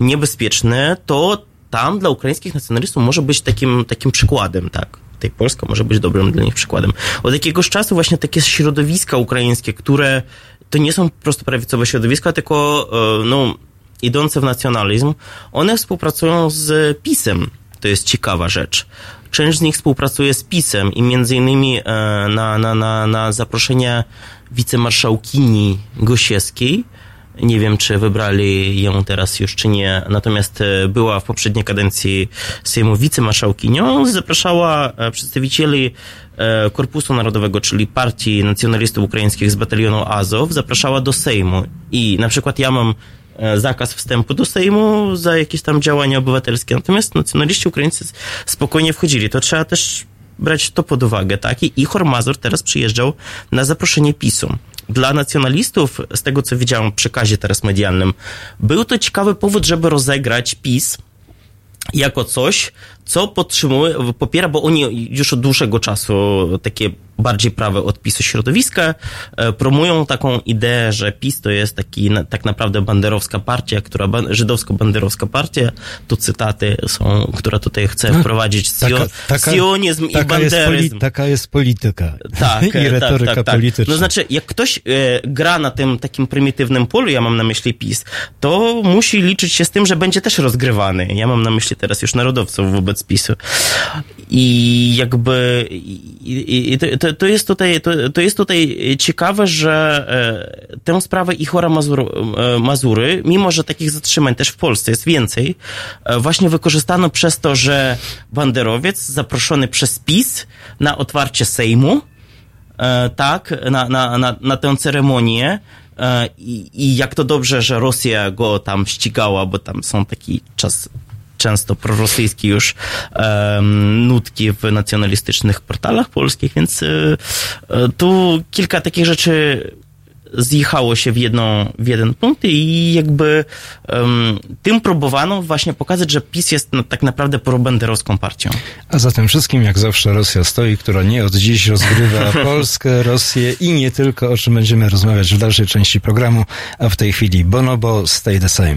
niebezpieczne, to tam dla ukraińskich nacjonalistów może być takim, takim przykładem, tak? Tej Polska może być dobrym dla nich przykładem. Od jakiegoś czasu właśnie takie środowiska ukraińskie, które to nie są po prostu prawicowe środowiska, tylko e, no, idące w nacjonalizm, one współpracują z PiSem. To jest ciekawa rzecz. Część z nich współpracuje z PiSem i między innymi e, na, na, na, na zaproszenie wicemarszałkini Gosiewskiej, nie wiem, czy wybrali ją teraz już, czy nie. Natomiast e, była w poprzedniej kadencji Sejmu wicemarszałkinią. Zapraszała e, przedstawicieli e, Korpusu Narodowego, czyli Partii Nacjonalistów Ukraińskich z batalionu Azow. Zapraszała do Sejmu. I na przykład ja mam zakaz wstępu do Sejmu za jakieś tam działania obywatelskie. Natomiast nacjonaliści ukraińscy spokojnie wchodzili. To trzeba też brać to pod uwagę, tak? I Ichor Mazur teraz przyjeżdżał na zaproszenie PiSu. Dla nacjonalistów, z tego co widziałem w przekazie teraz medialnym, był to ciekawy powód, żeby rozegrać PiS jako coś, co podtrzymuje, popiera, bo oni już od dłuższego czasu takie bardziej prawe od PiSu środowiska e, promują taką ideę, że PiS to jest taki tak naprawdę banderowska partia, która ba- żydowsko-banderowska partia. Tu cytaty są, która tutaj chce
No,
wprowadzić sio, sionizm i
taka jest,
banderyzm.
poli, taka jest polityka.
Tak,
I
e,
retoryka
tak, tak, tak.
polityczna.
No znaczy, jak ktoś e, gra na tym takim prymitywnym polu, ja mam na myśli PiS, to musi liczyć się z tym, że będzie też rozgrywany. Ja mam na myśli teraz już narodowców wobec PiSu. I jakby i, i, to, to jest tutaj, to, to jest tutaj ciekawe, że e, tę sprawę Ichora Mazur, e, Mazury, mimo że takich zatrzymań też w Polsce jest więcej, e, właśnie wykorzystano przez to, że banderowiec zaproszony przez PiS na otwarcie Sejmu, tak, na, na, na, na tę ceremonię. I, I jak to dobrze, że Rosja go tam ścigała, bo tam są taki czas często prorosyjskie już nutki w nacjonalistycznych portalach polskich, więc e, e, tu kilka takich rzeczy zjechało się w, jedną, w jeden punkt i jakby em, tym próbowano właśnie pokazać, że PiS jest no, tak naprawdę probanderowską partią.
A za tym wszystkim, jak zawsze, Rosja stoi, która nie od dziś rozgrywa Polskę, Rosję i nie tylko, o czym będziemy rozmawiać w dalszej części programu, a w tej chwili Bonobo, Stay the Same.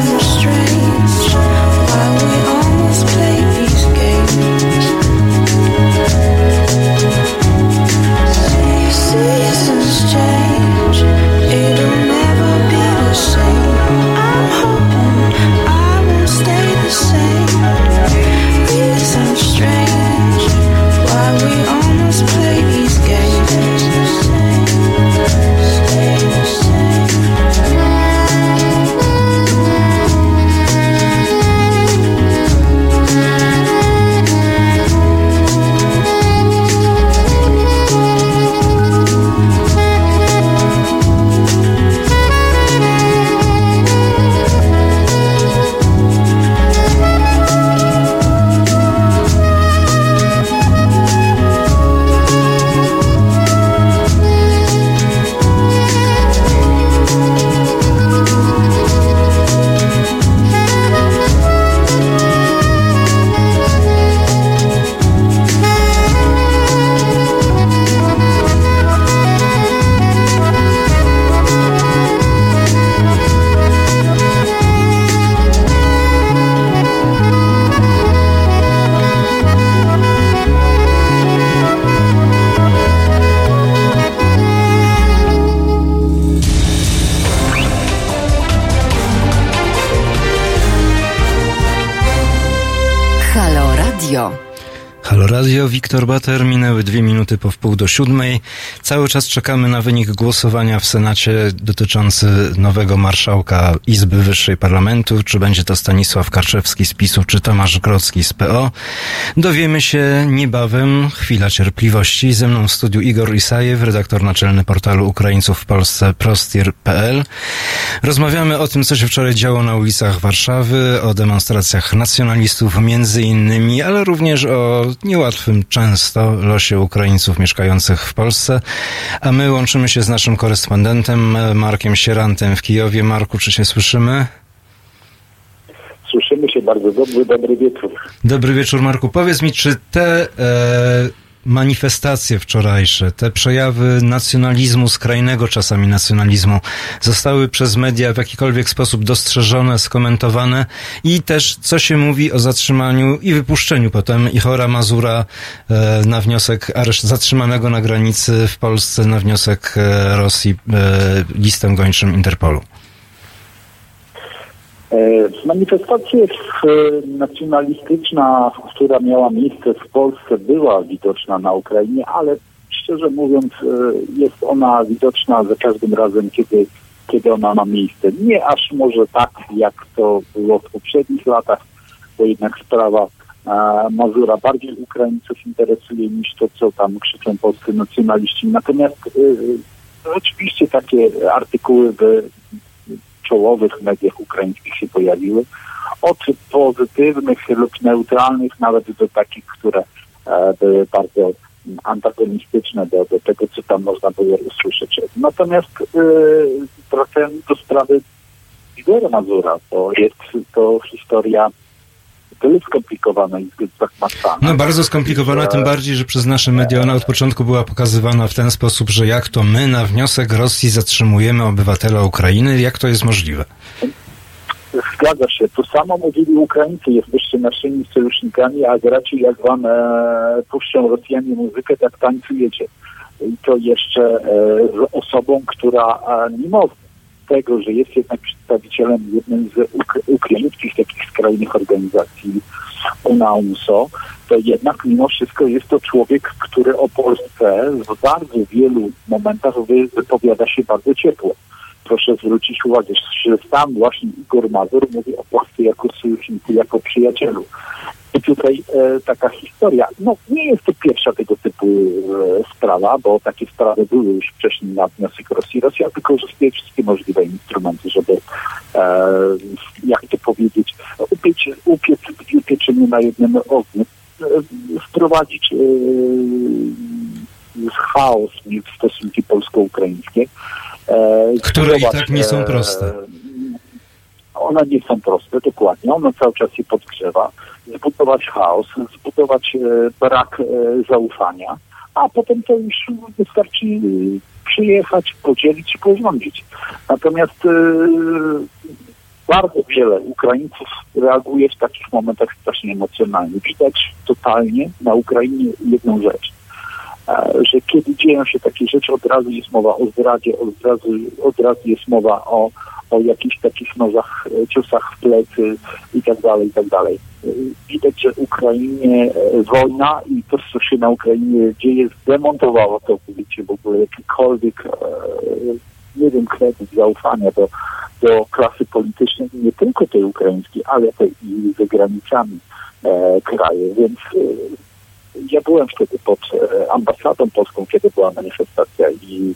some
strength. Radio, Wiktor Bater, minęły dwie minuty po wpół do siódmej. Cały czas czekamy na wynik głosowania w Senacie dotyczący nowego marszałka Izby Wyższej Parlamentu. Czy będzie to Stanisław Karczewski z PiSu, czy Tomasz Grodzki z PO. Dowiemy się niebawem. Chwila cierpliwości. Ze mną w studiu Igor Isajew, redaktor naczelny portalu Ukraińców w Polsce prostir.pl. Rozmawiamy o tym, co się wczoraj działo na ulicach Warszawy, o demonstracjach nacjonalistów między innymi, ale również o niełatwym często losie Ukraińców mieszkających w Polsce. A my łączymy się z naszym korespondentem Markiem Sierantem w Kijowie. Marku, czy się słyszymy?
Słyszymy się bardzo dobrze, dobry wieczór.
Dobry wieczór, Marku. Powiedz mi, czy te e, manifestacje wczorajsze, te przejawy nacjonalizmu, skrajnego czasami nacjonalizmu, zostały przez media w jakikolwiek sposób dostrzeżone, skomentowane i też co się mówi o zatrzymaniu i wypuszczeniu potem Ichora Mazura e, na wniosek areszt zatrzymanego na granicy w Polsce na wniosek e, Rosji e, listem gończym Interpolu.
E, Manifestacja e, nacjonalistyczna, która miała miejsce w Polsce, była widoczna na Ukrainie, ale szczerze mówiąc, e, jest ona widoczna za każdym razem, kiedy, kiedy ona ma miejsce. Nie aż może tak, jak to było w poprzednich latach, bo jednak sprawa e, Mazura bardziej Ukraińców interesuje niż to, co tam krzyczą polscy nacjonaliści. Natomiast e, oczywiście takie artykuły by czołowych mediach ukraińskich się pojawiły. Od pozytywnych lub neutralnych nawet do takich, które e, były bardzo antagonistyczne do, do tego, co tam można było usłyszeć. Natomiast e, wracając do sprawy Igora Mazura, to jest to historia tyle skomplikowana i zachmacana.
No bardzo skomplikowana, tym bardziej, że przez nasze media ona od początku była pokazywana w ten sposób, że jak to my na wniosek Rosji zatrzymujemy obywatela Ukrainy, jak to jest możliwe?
Zgadza się. To samo mówili Ukraińcy. Jesteście naszymi sojusznikami, a gracie jak wam e, puszczą Rosjanie muzykę, tak tańcujecie. I to jeszcze e, z osobą, która e, mimo tego, że jest jednak przedstawicielem jednej z uk- ukraińskich takich skrajnych organizacji UNAUNSO, to jednak mimo wszystko jest to człowiek, który o Polsce w bardzo wielu momentach wy- wypowiada się bardzo ciepło proszę zwrócić uwagę, że sam właśnie Igor Mazur mówi o Polsce jako sojuszniku, jako przyjacielu. I tutaj e, taka historia. No nie jest to pierwsza tego typu e, sprawa, bo takie sprawy były już wcześniej na wniosek Rosji. Rosja wykorzystuje wszystkie możliwe instrumenty, żeby, e, jak to powiedzieć, upiec, upiec dwie pieczenie na jednym ogniu, e, wprowadzić e, chaos w stosunki polsko-ukraińskie. E,
Które i tak nie są
e,
proste.
One nie są proste, dokładnie. Ono cały czas się podgrzewa. Zbudować chaos, zbudować e, brak zaufania, a potem to już wystarczy przyjechać, podzielić i porządzić. Natomiast bardzo wiele Ukraińców reaguje w takich momentach strasznie emocjonalnie. Widać totalnie na Ukrainie jedną rzecz, że kiedy dzieją się takie rzeczy, od razu jest mowa o zdradzie, od razu, od razu jest mowa o, o jakichś takich nożach, e, ciosach w plecy i tak dalej, i tak dalej. Widać, że Ukrainie e, wojna i to, co się na Ukrainie dzieje, zdemontowało całkowicie w ogóle jakikolwiek, e, nie wiem, kredyt zaufania do, do klasy politycznej, nie tylko tej ukraińskiej, ale tej i za granicami e, kraju. Więc ja byłem wtedy pod e, ambasadą polską, kiedy była manifestacja i,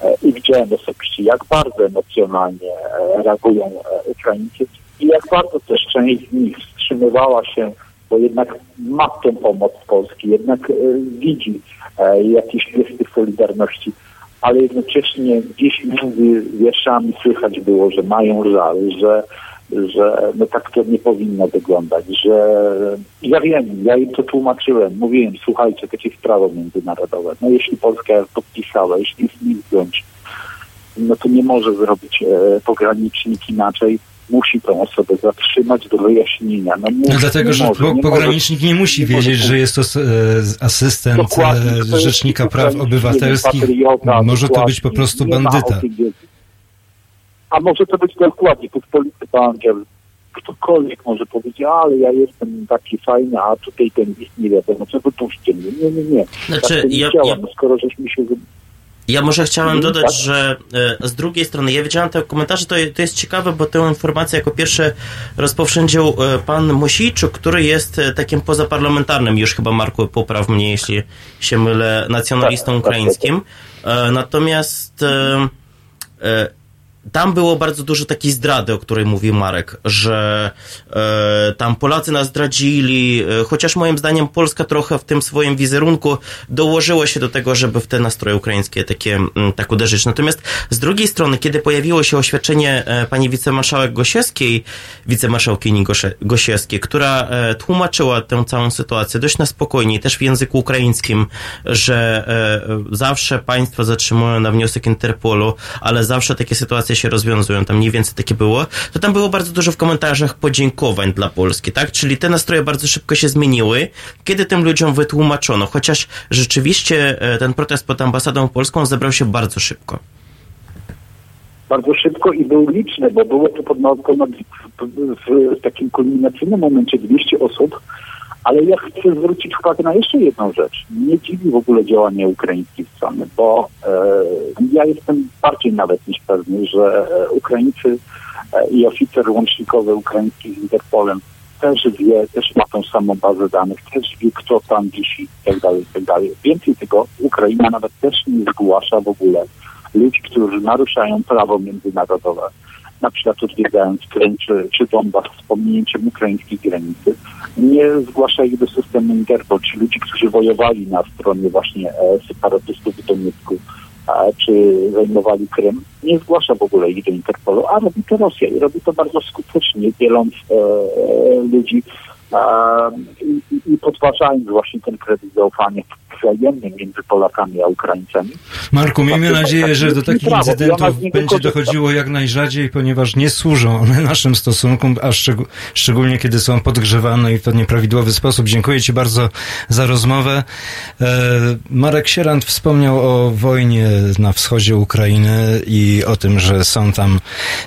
e, i widziałem osobiście, jak bardzo emocjonalnie e, reagują Ukraińcy i jak bardzo też część z nich wstrzymywała się, bo jednak ma tę pomoc Polski, jednak widzi jakieś gesty solidarności, ale jednocześnie gdzieś między wierszami słychać było, że mają żal, że że no tak to nie powinno wyglądać, że ja wiem, ja im to tłumaczyłem, mówiłem, słuchajcie, takie jest prawo międzynarodowe. No jeśli Polska podpisała, jeśli jest zdjąć, no to nie może zrobić e, pogranicznik inaczej. Musi tą osobę zatrzymać do wyjaśnienia. No,
No dlatego,
nie
że
może,
po-
nie
pogranicznik nie musi wiedzieć,
może
że jest to e, asystent e, Rzecznika Praw Obywatelskich.
patriota,
Może to być po prostu bandyta.
tym. A może to być dokładnie pospolity bankier. Ktokolwiek może powiedzieć, ale ja jestem taki fajny, a tutaj ten list nie wiadomo, co wypuśćcie mnie. Nie, nie, nie.
Znaczy,
tak nie
ja- ja-
skoro żeśmy się...
Ja może chciałem
Mhm,
dodać,
tak.
że e, z drugiej strony, ja widziałem te komentarze, to, to jest ciekawe, bo tę informację jako pierwszy rozpowszędził e, pan Mosijczuk, który jest e, takim pozaparlamentarnym, już chyba Marku popraw mnie, jeśli się mylę, nacjonalistą
Tak, tak,
ukraińskim. Natomiast tam było bardzo dużo takiej zdrady, o której mówił Marek, że e, tam Polacy nas zdradzili, e, chociaż moim zdaniem Polska trochę w tym swoim wizerunku dołożyła się do tego, żeby w te nastroje ukraińskie takie, mm, tak uderzyć. Natomiast z drugiej strony, kiedy pojawiło się oświadczenie e, pani wicemarszałek Gosiewskiej, wicemarszałkini Gosiewskiej, która e, tłumaczyła tę całą sytuację dość na spokojnie, też w języku ukraińskim, że e, zawsze państwo zatrzymują na wniosek Interpolu, ale zawsze takie sytuacje się rozwiązują, tam mniej więcej takie było, to tam było bardzo dużo w komentarzach podziękowań dla Polski, tak? Czyli te nastroje bardzo szybko się zmieniły, kiedy tym ludziom wytłumaczono, chociaż rzeczywiście e, ten protest pod ambasadą polską zebrał się bardzo szybko.
bardzo szybko i był liczny, bo było to pod, ponad, w, w takim kulminacyjnym momencie 200 osób, ale ja chcę zwrócić uwagę na jeszcze jedną rzecz. Mnie dziwi w ogóle działanie ukraińskiej strony, bo e, ja jestem bardziej nawet niż pewny, że e, Ukraińcy e, i oficer łącznikowy ukraiński z Interpolem też wie, też ma tą samą bazę danych, też wie, kto tam wisi i tak dalej, tak dalej. Więcej tego, Ukraina nawet też nie zgłasza w ogóle ludzi, którzy naruszają prawo międzynarodowe, na przykład odwiedzając Krym czy, czy Donbas z pominięciem ukraińskiej granicy, nie zgłasza ich do systemu Interpol, czy ludzi, którzy wojowali na stronie właśnie e, separatystów w Doniecku, e, czy zajmowali Krym, nie zgłasza w ogóle ich do Interpolu, a robi to Rosja i robi to bardzo skutecznie, dzieląc e, e, ludzi i, i- i podważając właśnie ten kredyt zaufania wzajemny między Polakami a Ukraińcami.
Marku, miejmy nadzieję, że do takich incydentów będzie dochodziło jak najrzadziej, ponieważ nie służą one naszym stosunkom, a szczeg- szczególnie kiedy są podgrzewane i w nieprawidłowy sposób. Dziękuję Ci bardzo za rozmowę. E, Marek Sierant wspomniał o wojnie na wschodzie Ukrainy i o tym, że są tam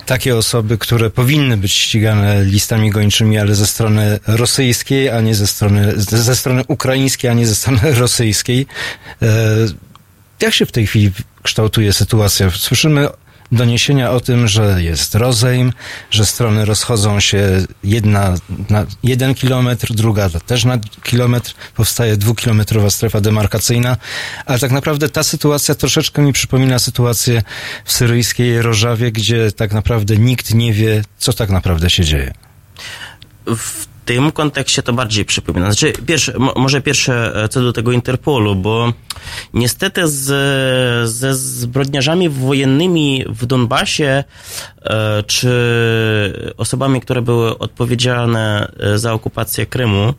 takie osoby, które powinny być ścigane listami gończymi, ale ze strony rosyjskiej, a nie ze strony, ze strony ukraińskiej, a nie ze strony rosyjskiej. E, jak się w tej chwili kształtuje sytuacja? Słyszymy doniesienia o tym, że jest rozejm, że strony rozchodzą się jedna na jeden kilometr, druga też na kilometr, powstaje dwukilometrowa strefa demarkacyjna, ale tak naprawdę ta sytuacja troszeczkę mi przypomina sytuację w syryjskiej Rożawie, gdzie tak naprawdę nikt nie wie, co tak naprawdę się dzieje.
w tym kontekście to bardziej przypomina. Znaczy, pierwsze, mo- może pierwsze e, co do tego Interpolu, bo niestety z, ze zbrodniarzami wojennymi w Donbasie, e, czy osobami, które były odpowiedzialne e, za okupację Krymu,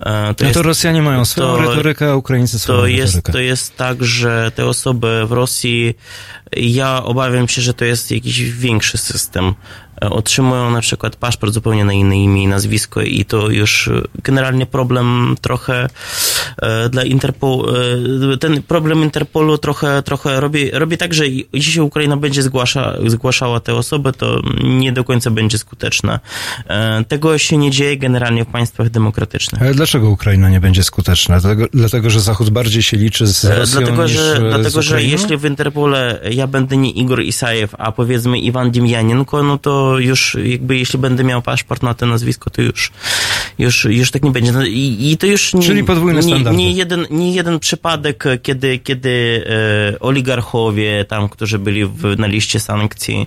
e,
no to Rosjanie mają swoją
to-
retorykę, a Ukraińcy swoją
to jest,
retorykę.
to jest tak, że te osoby w Rosji, ja obawiam się, że to jest jakiś większy system otrzymują na przykład paszport zupełnie na inne imię i nazwisko i to już e, generalnie problem trochę e, dla Interpolu, e, ten problem Interpolu trochę, trochę robi, robi tak, że jeśli Ukraina będzie zgłasza, zgłaszała te osoby, to nie do końca będzie skuteczna. E, tego się nie dzieje generalnie w państwach demokratycznych.
Ale dlaczego Ukraina nie będzie skuteczna? Dlatego, dlatego że Zachód bardziej się liczy z
E,
Rosją
Dlatego, że,
e,
dlatego
z
że jeśli w Interpole ja będę nie Igor Isajew, a powiedzmy Iwan Dimjanenko, no to już jakby jeśli będę miał paszport na to nazwisko, to już, już, już tak nie będzie. No I, i to już nie,
Czyli podwójne
nie,
standardy.
nie, jeden, nie jeden przypadek, kiedy, kiedy e, oligarchowie tam, którzy byli w, na liście sankcji,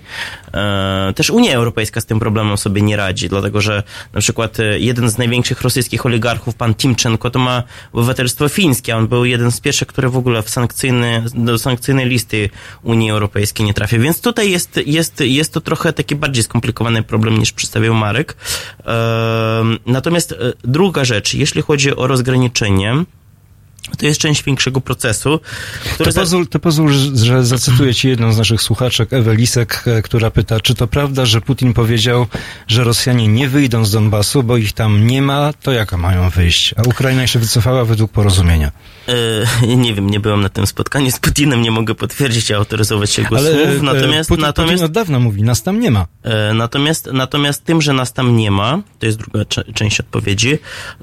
e, też Unia Europejska z tym problemem sobie nie radzi, dlatego że na przykład e, jeden z największych rosyjskich oligarchów, pan Timczenko, to ma obywatelstwo fińskie. On był jeden z pierwszych, który w ogóle w sankcyjny, do sankcyjnej listy Unii Europejskiej nie trafił. Więc tutaj jest, jest, jest to trochę taki bardziej skomplikowany problem niż przedstawił Marek. Natomiast e, druga rzecz, jeśli chodzi o rozgraniczenie, to jest część większego procesu, który
To pozwól, to pozwól, że zacytuję ci jedną z naszych słuchaczek, Ewę Lisek, e, która pyta, czy to prawda, że Putin powiedział, że Rosjanie nie wyjdą z Donbasu, bo ich tam nie ma, to jak mają wyjść? A Ukraina się wycofała według porozumienia.
E, nie wiem, nie byłem na tym spotkaniu z Putinem, nie mogę potwierdzić i autoryzować jego
Ale
słów.
e,
Natomiast,
Putin,
natomiast,
Putin od dawna mówi, nas tam nie ma.
e, natomiast, natomiast tym, że nas tam nie ma, to jest druga część odpowiedzi,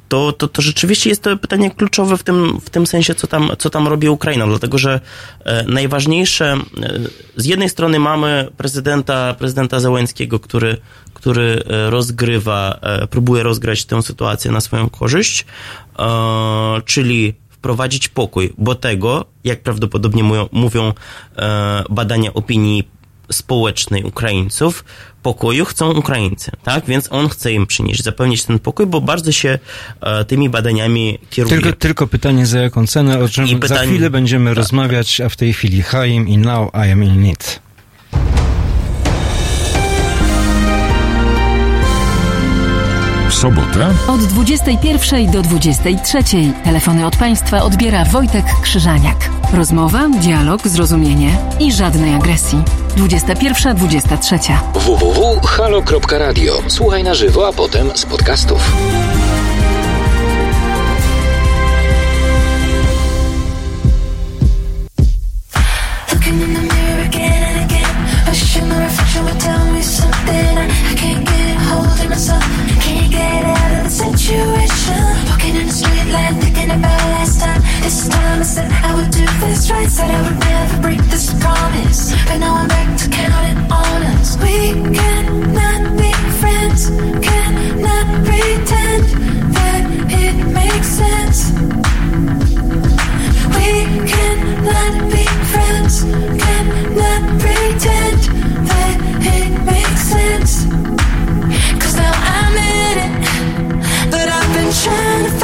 to, to, to rzeczywiście jest to pytanie kluczowe w tym, w tym sensie, co tam, co tam robi Ukraina, dlatego że e, najważniejsze, e, z jednej strony mamy prezydenta, prezydenta Zełenskiego, który, który e, rozgrywa, próbuje rozgrać tę sytuację na swoją korzyść, czyli wprowadzić pokój, bo tego, jak prawdopodobnie mówią, badania opinii społecznej Ukraińców, pokoju chcą Ukraińcy, tak? Więc on chce im przynieść, zapewnić ten pokój, bo bardzo się e, tymi badaniami kieruje.
Tylko, tylko pytanie za jaką cenę, o czym
I
za
pytanie-
chwilę będziemy rozmawiać, a w tej chwili Chaim i Now I am in need.
W sobotę
Od 21 do 23 telefony od państwa odbiera Wojtek Krzyżaniak. Rozmowa, dialog, zrozumienie i żadnej agresji. 21-23.
www.halo.radio. Słuchaj na żywo, a potem z podcastów.
Situation. plan, thinking about last time. This time I said I would do this right, said I would never break this promise. But now I'm back to counting on us. We cannot be friends, cannot pretend
that it makes sense.
We cannot be friends,
cannot pretend that it makes sense. Cause now I'm in it, but I've been trying to.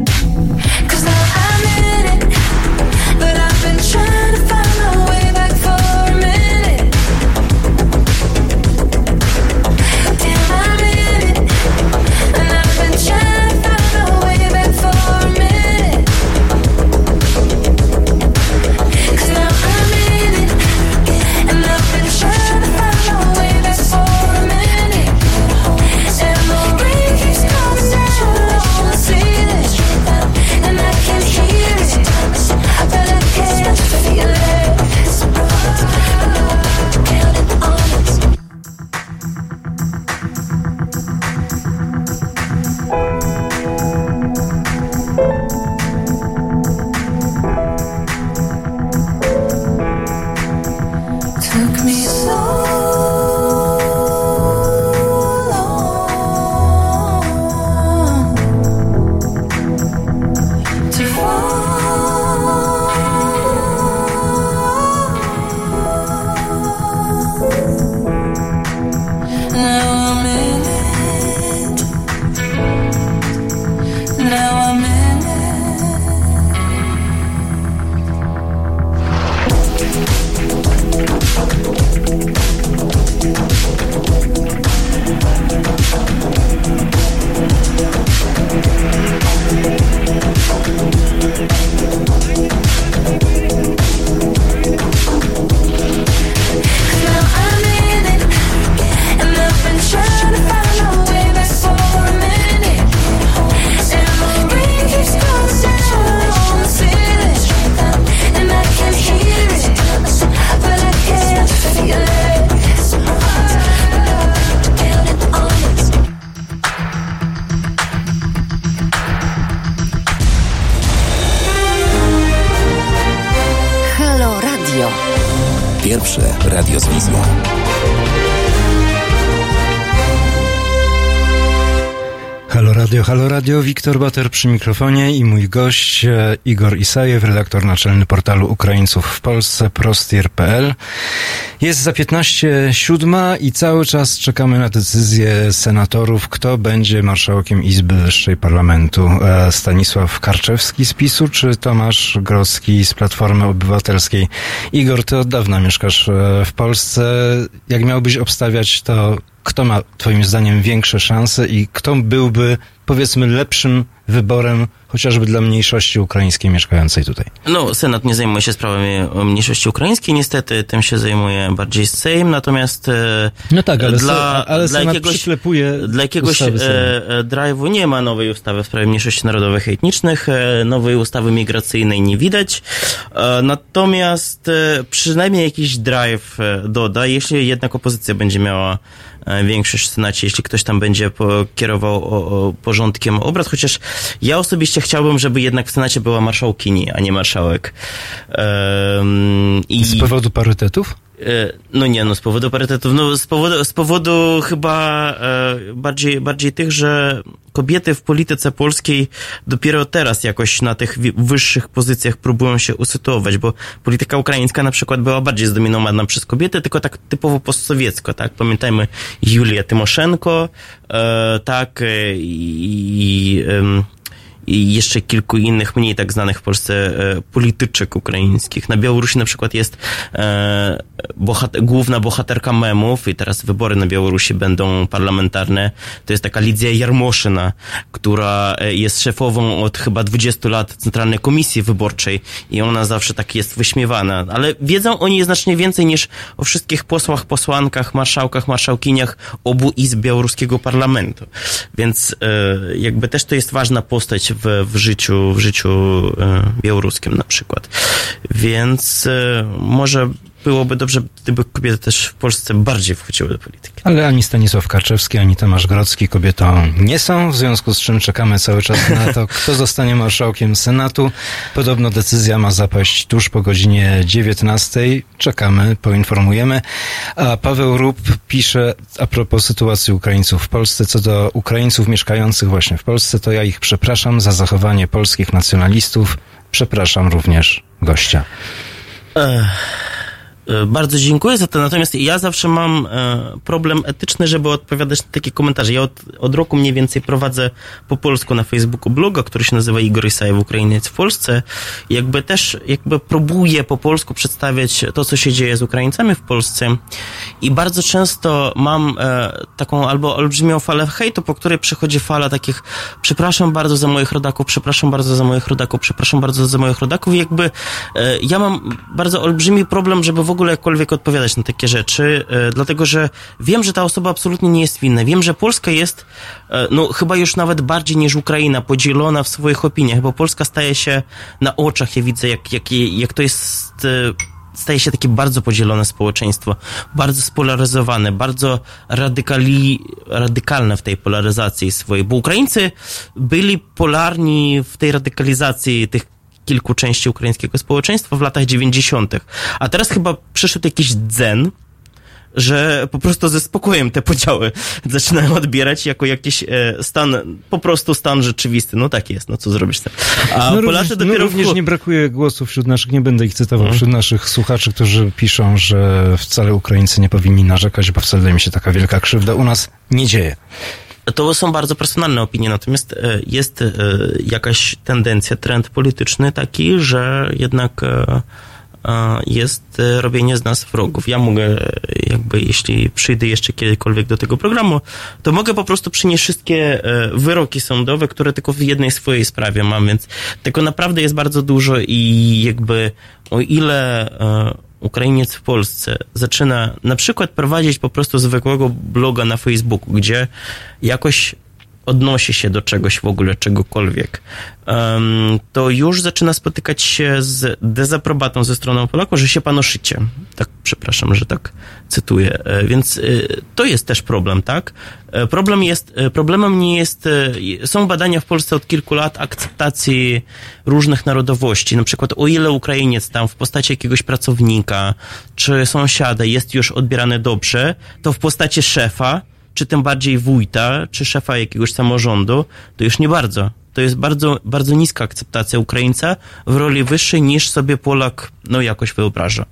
Wiktor Bater przy mikrofonie i mój gość e, Igor Isajew, redaktor naczelny portalu Ukraińców w Polsce, prostir.pl. Jest za 15 siódma i cały czas czekamy na decyzję senatorów, kto będzie marszałkiem Izby Wyższej Parlamentu. E, Stanisław Karczewski z PiSu czy Tomasz Grodzki z Platformy Obywatelskiej. Igor, ty od dawna mieszkasz e, w Polsce. Jak miałbyś obstawiać, to kto ma twoim zdaniem większe szanse i kto byłby, powiedzmy, lepszym wyborem chociażby dla mniejszości ukraińskiej mieszkającej tutaj?
No, Senat nie zajmuje się sprawami mniejszości ukraińskiej, niestety tym się zajmuje bardziej Sejm, natomiast e,
No tak, ale,
dla,
ale
dla jakiegoś, dla jakiegoś e, e, drive'u. Nie ma nowej ustawy w sprawie mniejszości narodowych i etnicznych, e, nowej ustawy migracyjnej nie widać, natomiast przynajmniej jakiś drive doda, jeśli jednak opozycja będzie miała większość w Senacie, jeśli ktoś tam będzie kierował o, o porządkiem obrad, chociaż ja osobiście chciałbym, żeby jednak w Senacie była marszałkini, a nie marszałek. I...
Z powodu parytetów?
E, No nie, no z powodu parytetów, no z powodu, z powodu chyba e, bardziej, bardziej tych, że kobiety w polityce polskiej dopiero teraz jakoś na tych wyższych pozycjach próbują się usytuować, bo polityka ukraińska na przykład była bardziej zdominowana przez kobiety, tylko tak typowo postsowiecko, tak? Pamiętajmy Julię Tymoszenko, e, tak, i, i i jeszcze kilku innych mniej tak znanych w Polsce e, polityczek ukraińskich. Na Białorusi na przykład jest e, bohat- główna bohaterka memów i teraz wybory na Białorusi będą parlamentarne. To jest taka Lidia Jarmoszyna, która e, jest szefową od chyba 20 lat Centralnej Komisji Wyborczej i ona zawsze tak jest wyśmiewana. Ale wiedzą o niej znacznie więcej niż o wszystkich posłach, posłankach, marszałkach, marszałkiniach obu izb białoruskiego parlamentu. Więc jakby też to jest ważna postać w, w życiu, w życiu e, białoruskim na przykład. Więc e, może byłoby dobrze, gdyby kobiety też w Polsce bardziej wchodziły do polityki.
Ale ani Stanisław Karczewski, ani Tomasz Grodzki kobietą nie są, w związku z czym czekamy cały czas na to, kto zostanie marszałkiem Senatu. Podobno decyzja ma zapaść tuż po godzinie 19. Czekamy, poinformujemy. A Paweł Rup pisze a propos sytuacji Ukraińców w Polsce, co do Ukraińców mieszkających właśnie w Polsce, to ja ich przepraszam za zachowanie polskich nacjonalistów. Przepraszam również gościa.
Ech. E, Bardzo dziękuję za to, natomiast ja zawsze mam e, problem etyczny, żeby odpowiadać na takie komentarze. Ja od, od roku mniej więcej prowadzę po polsku na Facebooku bloga, który się nazywa Igor Isajew, Ukrainiec w Polsce. Jakby też jakby próbuję po polsku przedstawiać to, co się dzieje z Ukraińcami w Polsce. I bardzo często mam e, taką albo olbrzymią falę hejtu, po której przychodzi fala takich przepraszam bardzo za moich rodaków, przepraszam bardzo za moich rodaków, przepraszam bardzo za moich rodaków. I jakby ja mam bardzo olbrzymi problem, żeby w ogóle jakkolwiek odpowiadać na takie rzeczy, e, dlatego że wiem, że ta osoba absolutnie nie jest winna. Wiem, że Polska jest, e, no chyba już nawet bardziej niż Ukraina, podzielona w swoich opiniach, bo Polska staje się na oczach, ja widzę, jak, jak, jak to jest... E, staje się takie bardzo podzielone społeczeństwo, bardzo spolaryzowane, bardzo radykali, radykalne w tej polaryzacji swojej, bo Ukraińcy byli polarni w tej radykalizacji tych kilku części ukraińskiego społeczeństwa w latach 90., a teraz chyba przyszedł jakiś dzen, że po prostu ze spokojem te podziały zaczynają odbierać jako jakiś e, stan, po prostu stan rzeczywisty. No tak jest, no co zrobisz z tym. A
no
Polacy
również,
dopiero
no również
w...
nie brakuje głosów wśród naszych, nie będę ich cytował,
Mhm.
wśród naszych słuchaczy, którzy piszą, że wcale Ukraińcy nie powinni narzekać, bo wcale im się taka wielka krzywda u nas nie dzieje.
To są bardzo personalne opinie, natomiast e, jest e, jakaś tendencja, trend polityczny taki, że jednak e, jest robienie z nas wrogów. Ja mogę, jakby jeśli przyjdę jeszcze kiedykolwiek do tego programu, to mogę po prostu przynieść wszystkie wyroki sądowe, które tylko w jednej swojej sprawie mam, więc tego naprawdę jest bardzo dużo i jakby o ile Ukrainiec w Polsce zaczyna na przykład prowadzić po prostu zwykłego bloga na Facebooku, gdzie jakoś odnosi się do czegoś w ogóle, czegokolwiek, to już zaczyna spotykać się z dezaprobatą ze strony Polaków, że się panoszycie. Tak, przepraszam, że tak cytuję. E, Więc e, to jest też problem, tak? E, Problem jest, problemem nie jest, są badania w Polsce od kilku lat akceptacji różnych narodowości. Na przykład o ile Ukrainiec tam w postaci jakiegoś pracownika czy sąsiada jest już odbierany dobrze, to w postaci szefa, czy tym bardziej wójta, czy szefa jakiegoś samorządu, to już nie bardzo. To jest bardzo, bardzo niska akceptacja Ukraińca w roli wyższej niż sobie Polak, no jakoś wyobraża.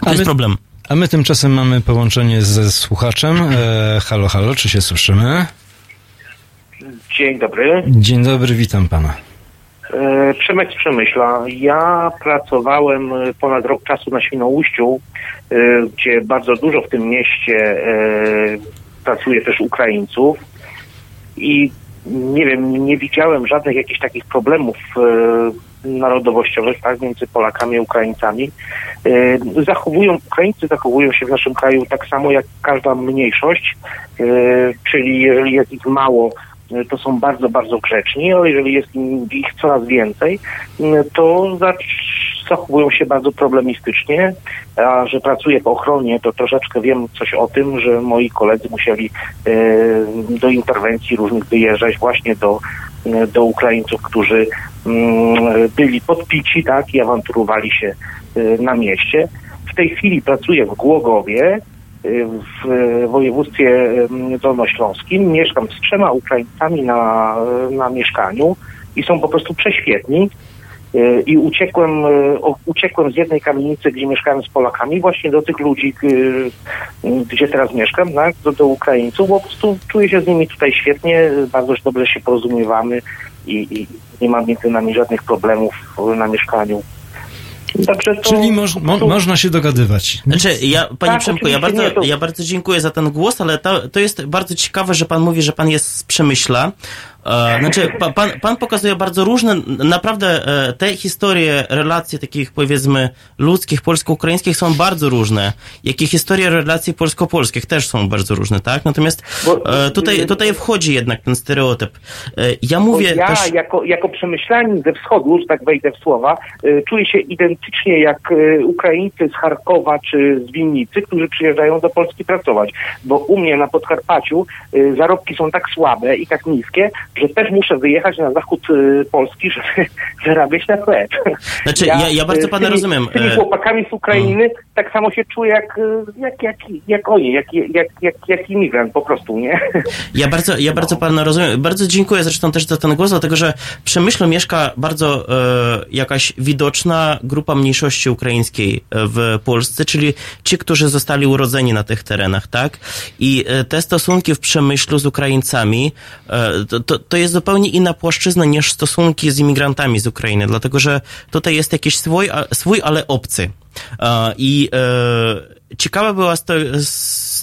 To
A
jest
my-
problem.
A my tymczasem mamy połączenie ze słuchaczem. E, halo, halo, czy się słyszymy?
Dzień dobry.
Dzień dobry, witam pana.
E, Przemek z Przemyśla. Ja pracowałem ponad rok czasu na Świnoujściu, e, gdzie bardzo dużo w tym mieście e, pracuje też Ukraińców i nie wiem, nie widziałem żadnych jakichś takich problemów e, narodowościowych tak, między Polakami a Ukraińcami. E, Zachowują, Ukraińcy zachowują się w naszym kraju tak samo jak każda mniejszość, e, czyli jeżeli jest ich mało, e, to są bardzo, bardzo grzeczni, ale jeżeli jest ich coraz więcej, m, to zachowują się bardzo problemistycznie, a że pracuję w ochronie, to troszeczkę wiem coś o tym, że moi koledzy musieli e, do interwencji różnych wyjeżdżać właśnie do, e, do Ukraińców, którzy mm, byli podpici tak, i awanturowali się e, na mieście. W tej chwili pracuję w Głogowie, w województwie em, dolnośląskim. Mieszkam z trzema Ukraińcami na, na mieszkaniu i są po prostu prześwietni. E, I uciekłem, e, uciekłem z jednej kamienicy, gdzie mieszkałem z Polakami, właśnie do tych ludzi, e, gdzie teraz mieszkam, tak, do, do Ukraińców. Po prostu czuję się z nimi tutaj świetnie, bardzo dobrze się porozumiewamy i, i nie ma między nami żadnych problemów na mieszkaniu. To,
Czyli moż, mo, można się dogadywać.
Znaczy, ja, panie
Tak,
Przemku, ja bardzo,
to-
ja bardzo dziękuję za ten głos, ale to, to jest bardzo ciekawe, że pan mówi, że pan jest z Przemyśla. E, znaczy, pa, pan, pan pokazuje bardzo różne, naprawdę e, te historie, relacje takich powiedzmy ludzkich, polsko-ukraińskich są bardzo różne, jak i historie relacji polsko-polskich też są bardzo różne, tak? Natomiast e, tutaj, tutaj wchodzi jednak ten stereotyp. Ja mówię
ja
też...
jako, jako przemyślanin ze wschodu, że tak wejdę w słowa, czuję się identycznie jak Ukraińcy z Charkowa czy z Winnicy, którzy przyjeżdżają do Polski pracować. Bo u mnie na Podkarpaciu zarobki są tak słabe i tak niskie, że też muszę wyjechać na zachód y, Polski, żeby zarabiać na chleb.
Znaczy, ja- ja bardzo
y, z
pana
tymi-
rozumiem.
Z tymi
E,
chłopakami z Ukrainy tak samo się czuję jak, y, jak, jak, jak oni, jak, jak, jak, jak imigrant po prostu, nie?
Ja bardzo, ja bardzo pana rozumiem. Bardzo dziękuję zresztą też za ten głos, dlatego że w Przemyślu mieszka bardzo e, jakaś widoczna grupa mniejszości ukraińskiej e, w Polsce, czyli ci, którzy zostali urodzeni na tych terenach, tak? I e, te stosunki w Przemyślu z Ukraińcami e, to, to, to jest zupełnie inna płaszczyzna niż stosunki z imigrantami z Ukrainy, dlatego że tutaj jest jakiś swój, swój ale obcy. E, I e, ciekawa była z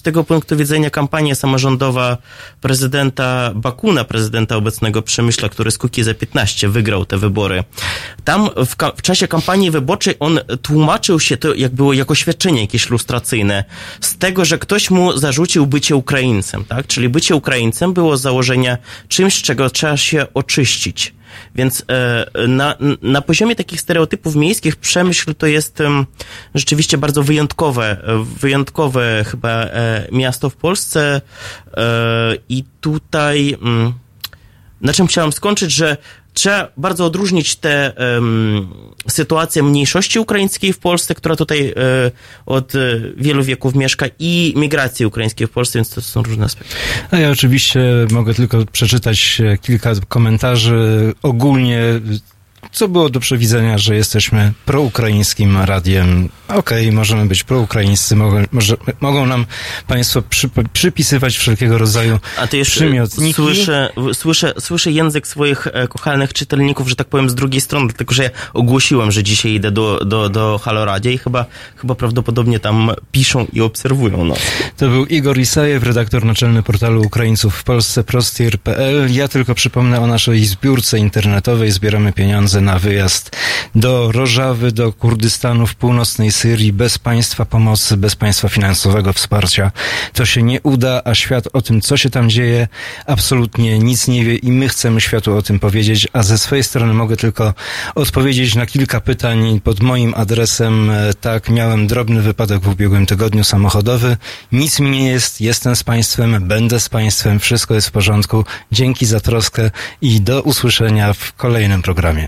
tego punktu widzenia kampania samorządowa prezydenta Bakuna, prezydenta obecnego Przemyśla, który z Kukiza 15 wygrał te wybory. Tam w, w czasie kampanii wyborczej on tłumaczył się to, jak było jako świadczenie jakieś lustracyjne, z tego, że ktoś mu zarzucił bycie Ukraińcem, tak? Czyli bycie Ukraińcem było z założenia czymś, czego trzeba się oczyścić. Więc e, na, na poziomie takich stereotypów miejskich Przemyśl to jest rzeczywiście bardzo wyjątkowe, wyjątkowe chyba e, miasto w Polsce. E, i tutaj mm, na czym chciałem skończyć, że trzeba bardzo odróżnić te em, sytuację mniejszości ukraińskiej w Polsce, która tutaj e, od e, wielu wieków mieszka i migracji ukraińskiej w Polsce, więc to są różne aspekty.
A ja oczywiście mogę tylko przeczytać e, kilka komentarzy. Ogólnie, co było do przewidzenia, że jesteśmy proukraińskim radiem. Okej, możemy być proukraińscy, mogą, może, mogą nam państwo przy, przypisywać wszelkiego rodzaju
A to jeszcze
przymiotniki.
słyszę, słyszę, słyszę język swoich e, kochanych czytelników, że tak powiem, z drugiej strony, dlatego że ja ogłosiłem, że dzisiaj idę do, do, do Haloradia i chyba, chyba prawdopodobnie tam piszą i obserwują nas.
To był Igor Isajew, redaktor naczelny portalu Ukraińców w Polsce, prostir.pl. Ja tylko przypomnę o naszej zbiórce internetowej. Zbieramy pieniądze na wyjazd do Rożawy, do Kurdystanu w północnej Syrii bez państwa pomocy, bez państwa finansowego wsparcia. To się nie uda, a świat o tym, co się tam dzieje, absolutnie nic nie wie i my chcemy światu o tym powiedzieć, a ze swojej strony mogę tylko odpowiedzieć na kilka pytań pod moim adresem. E, Tak, miałem drobny wypadek w ubiegłym tygodniu samochodowy. Nic mi nie jest, jestem z państwem, będę z państwem, wszystko jest w porządku. Dzięki za troskę i do usłyszenia w kolejnym programie.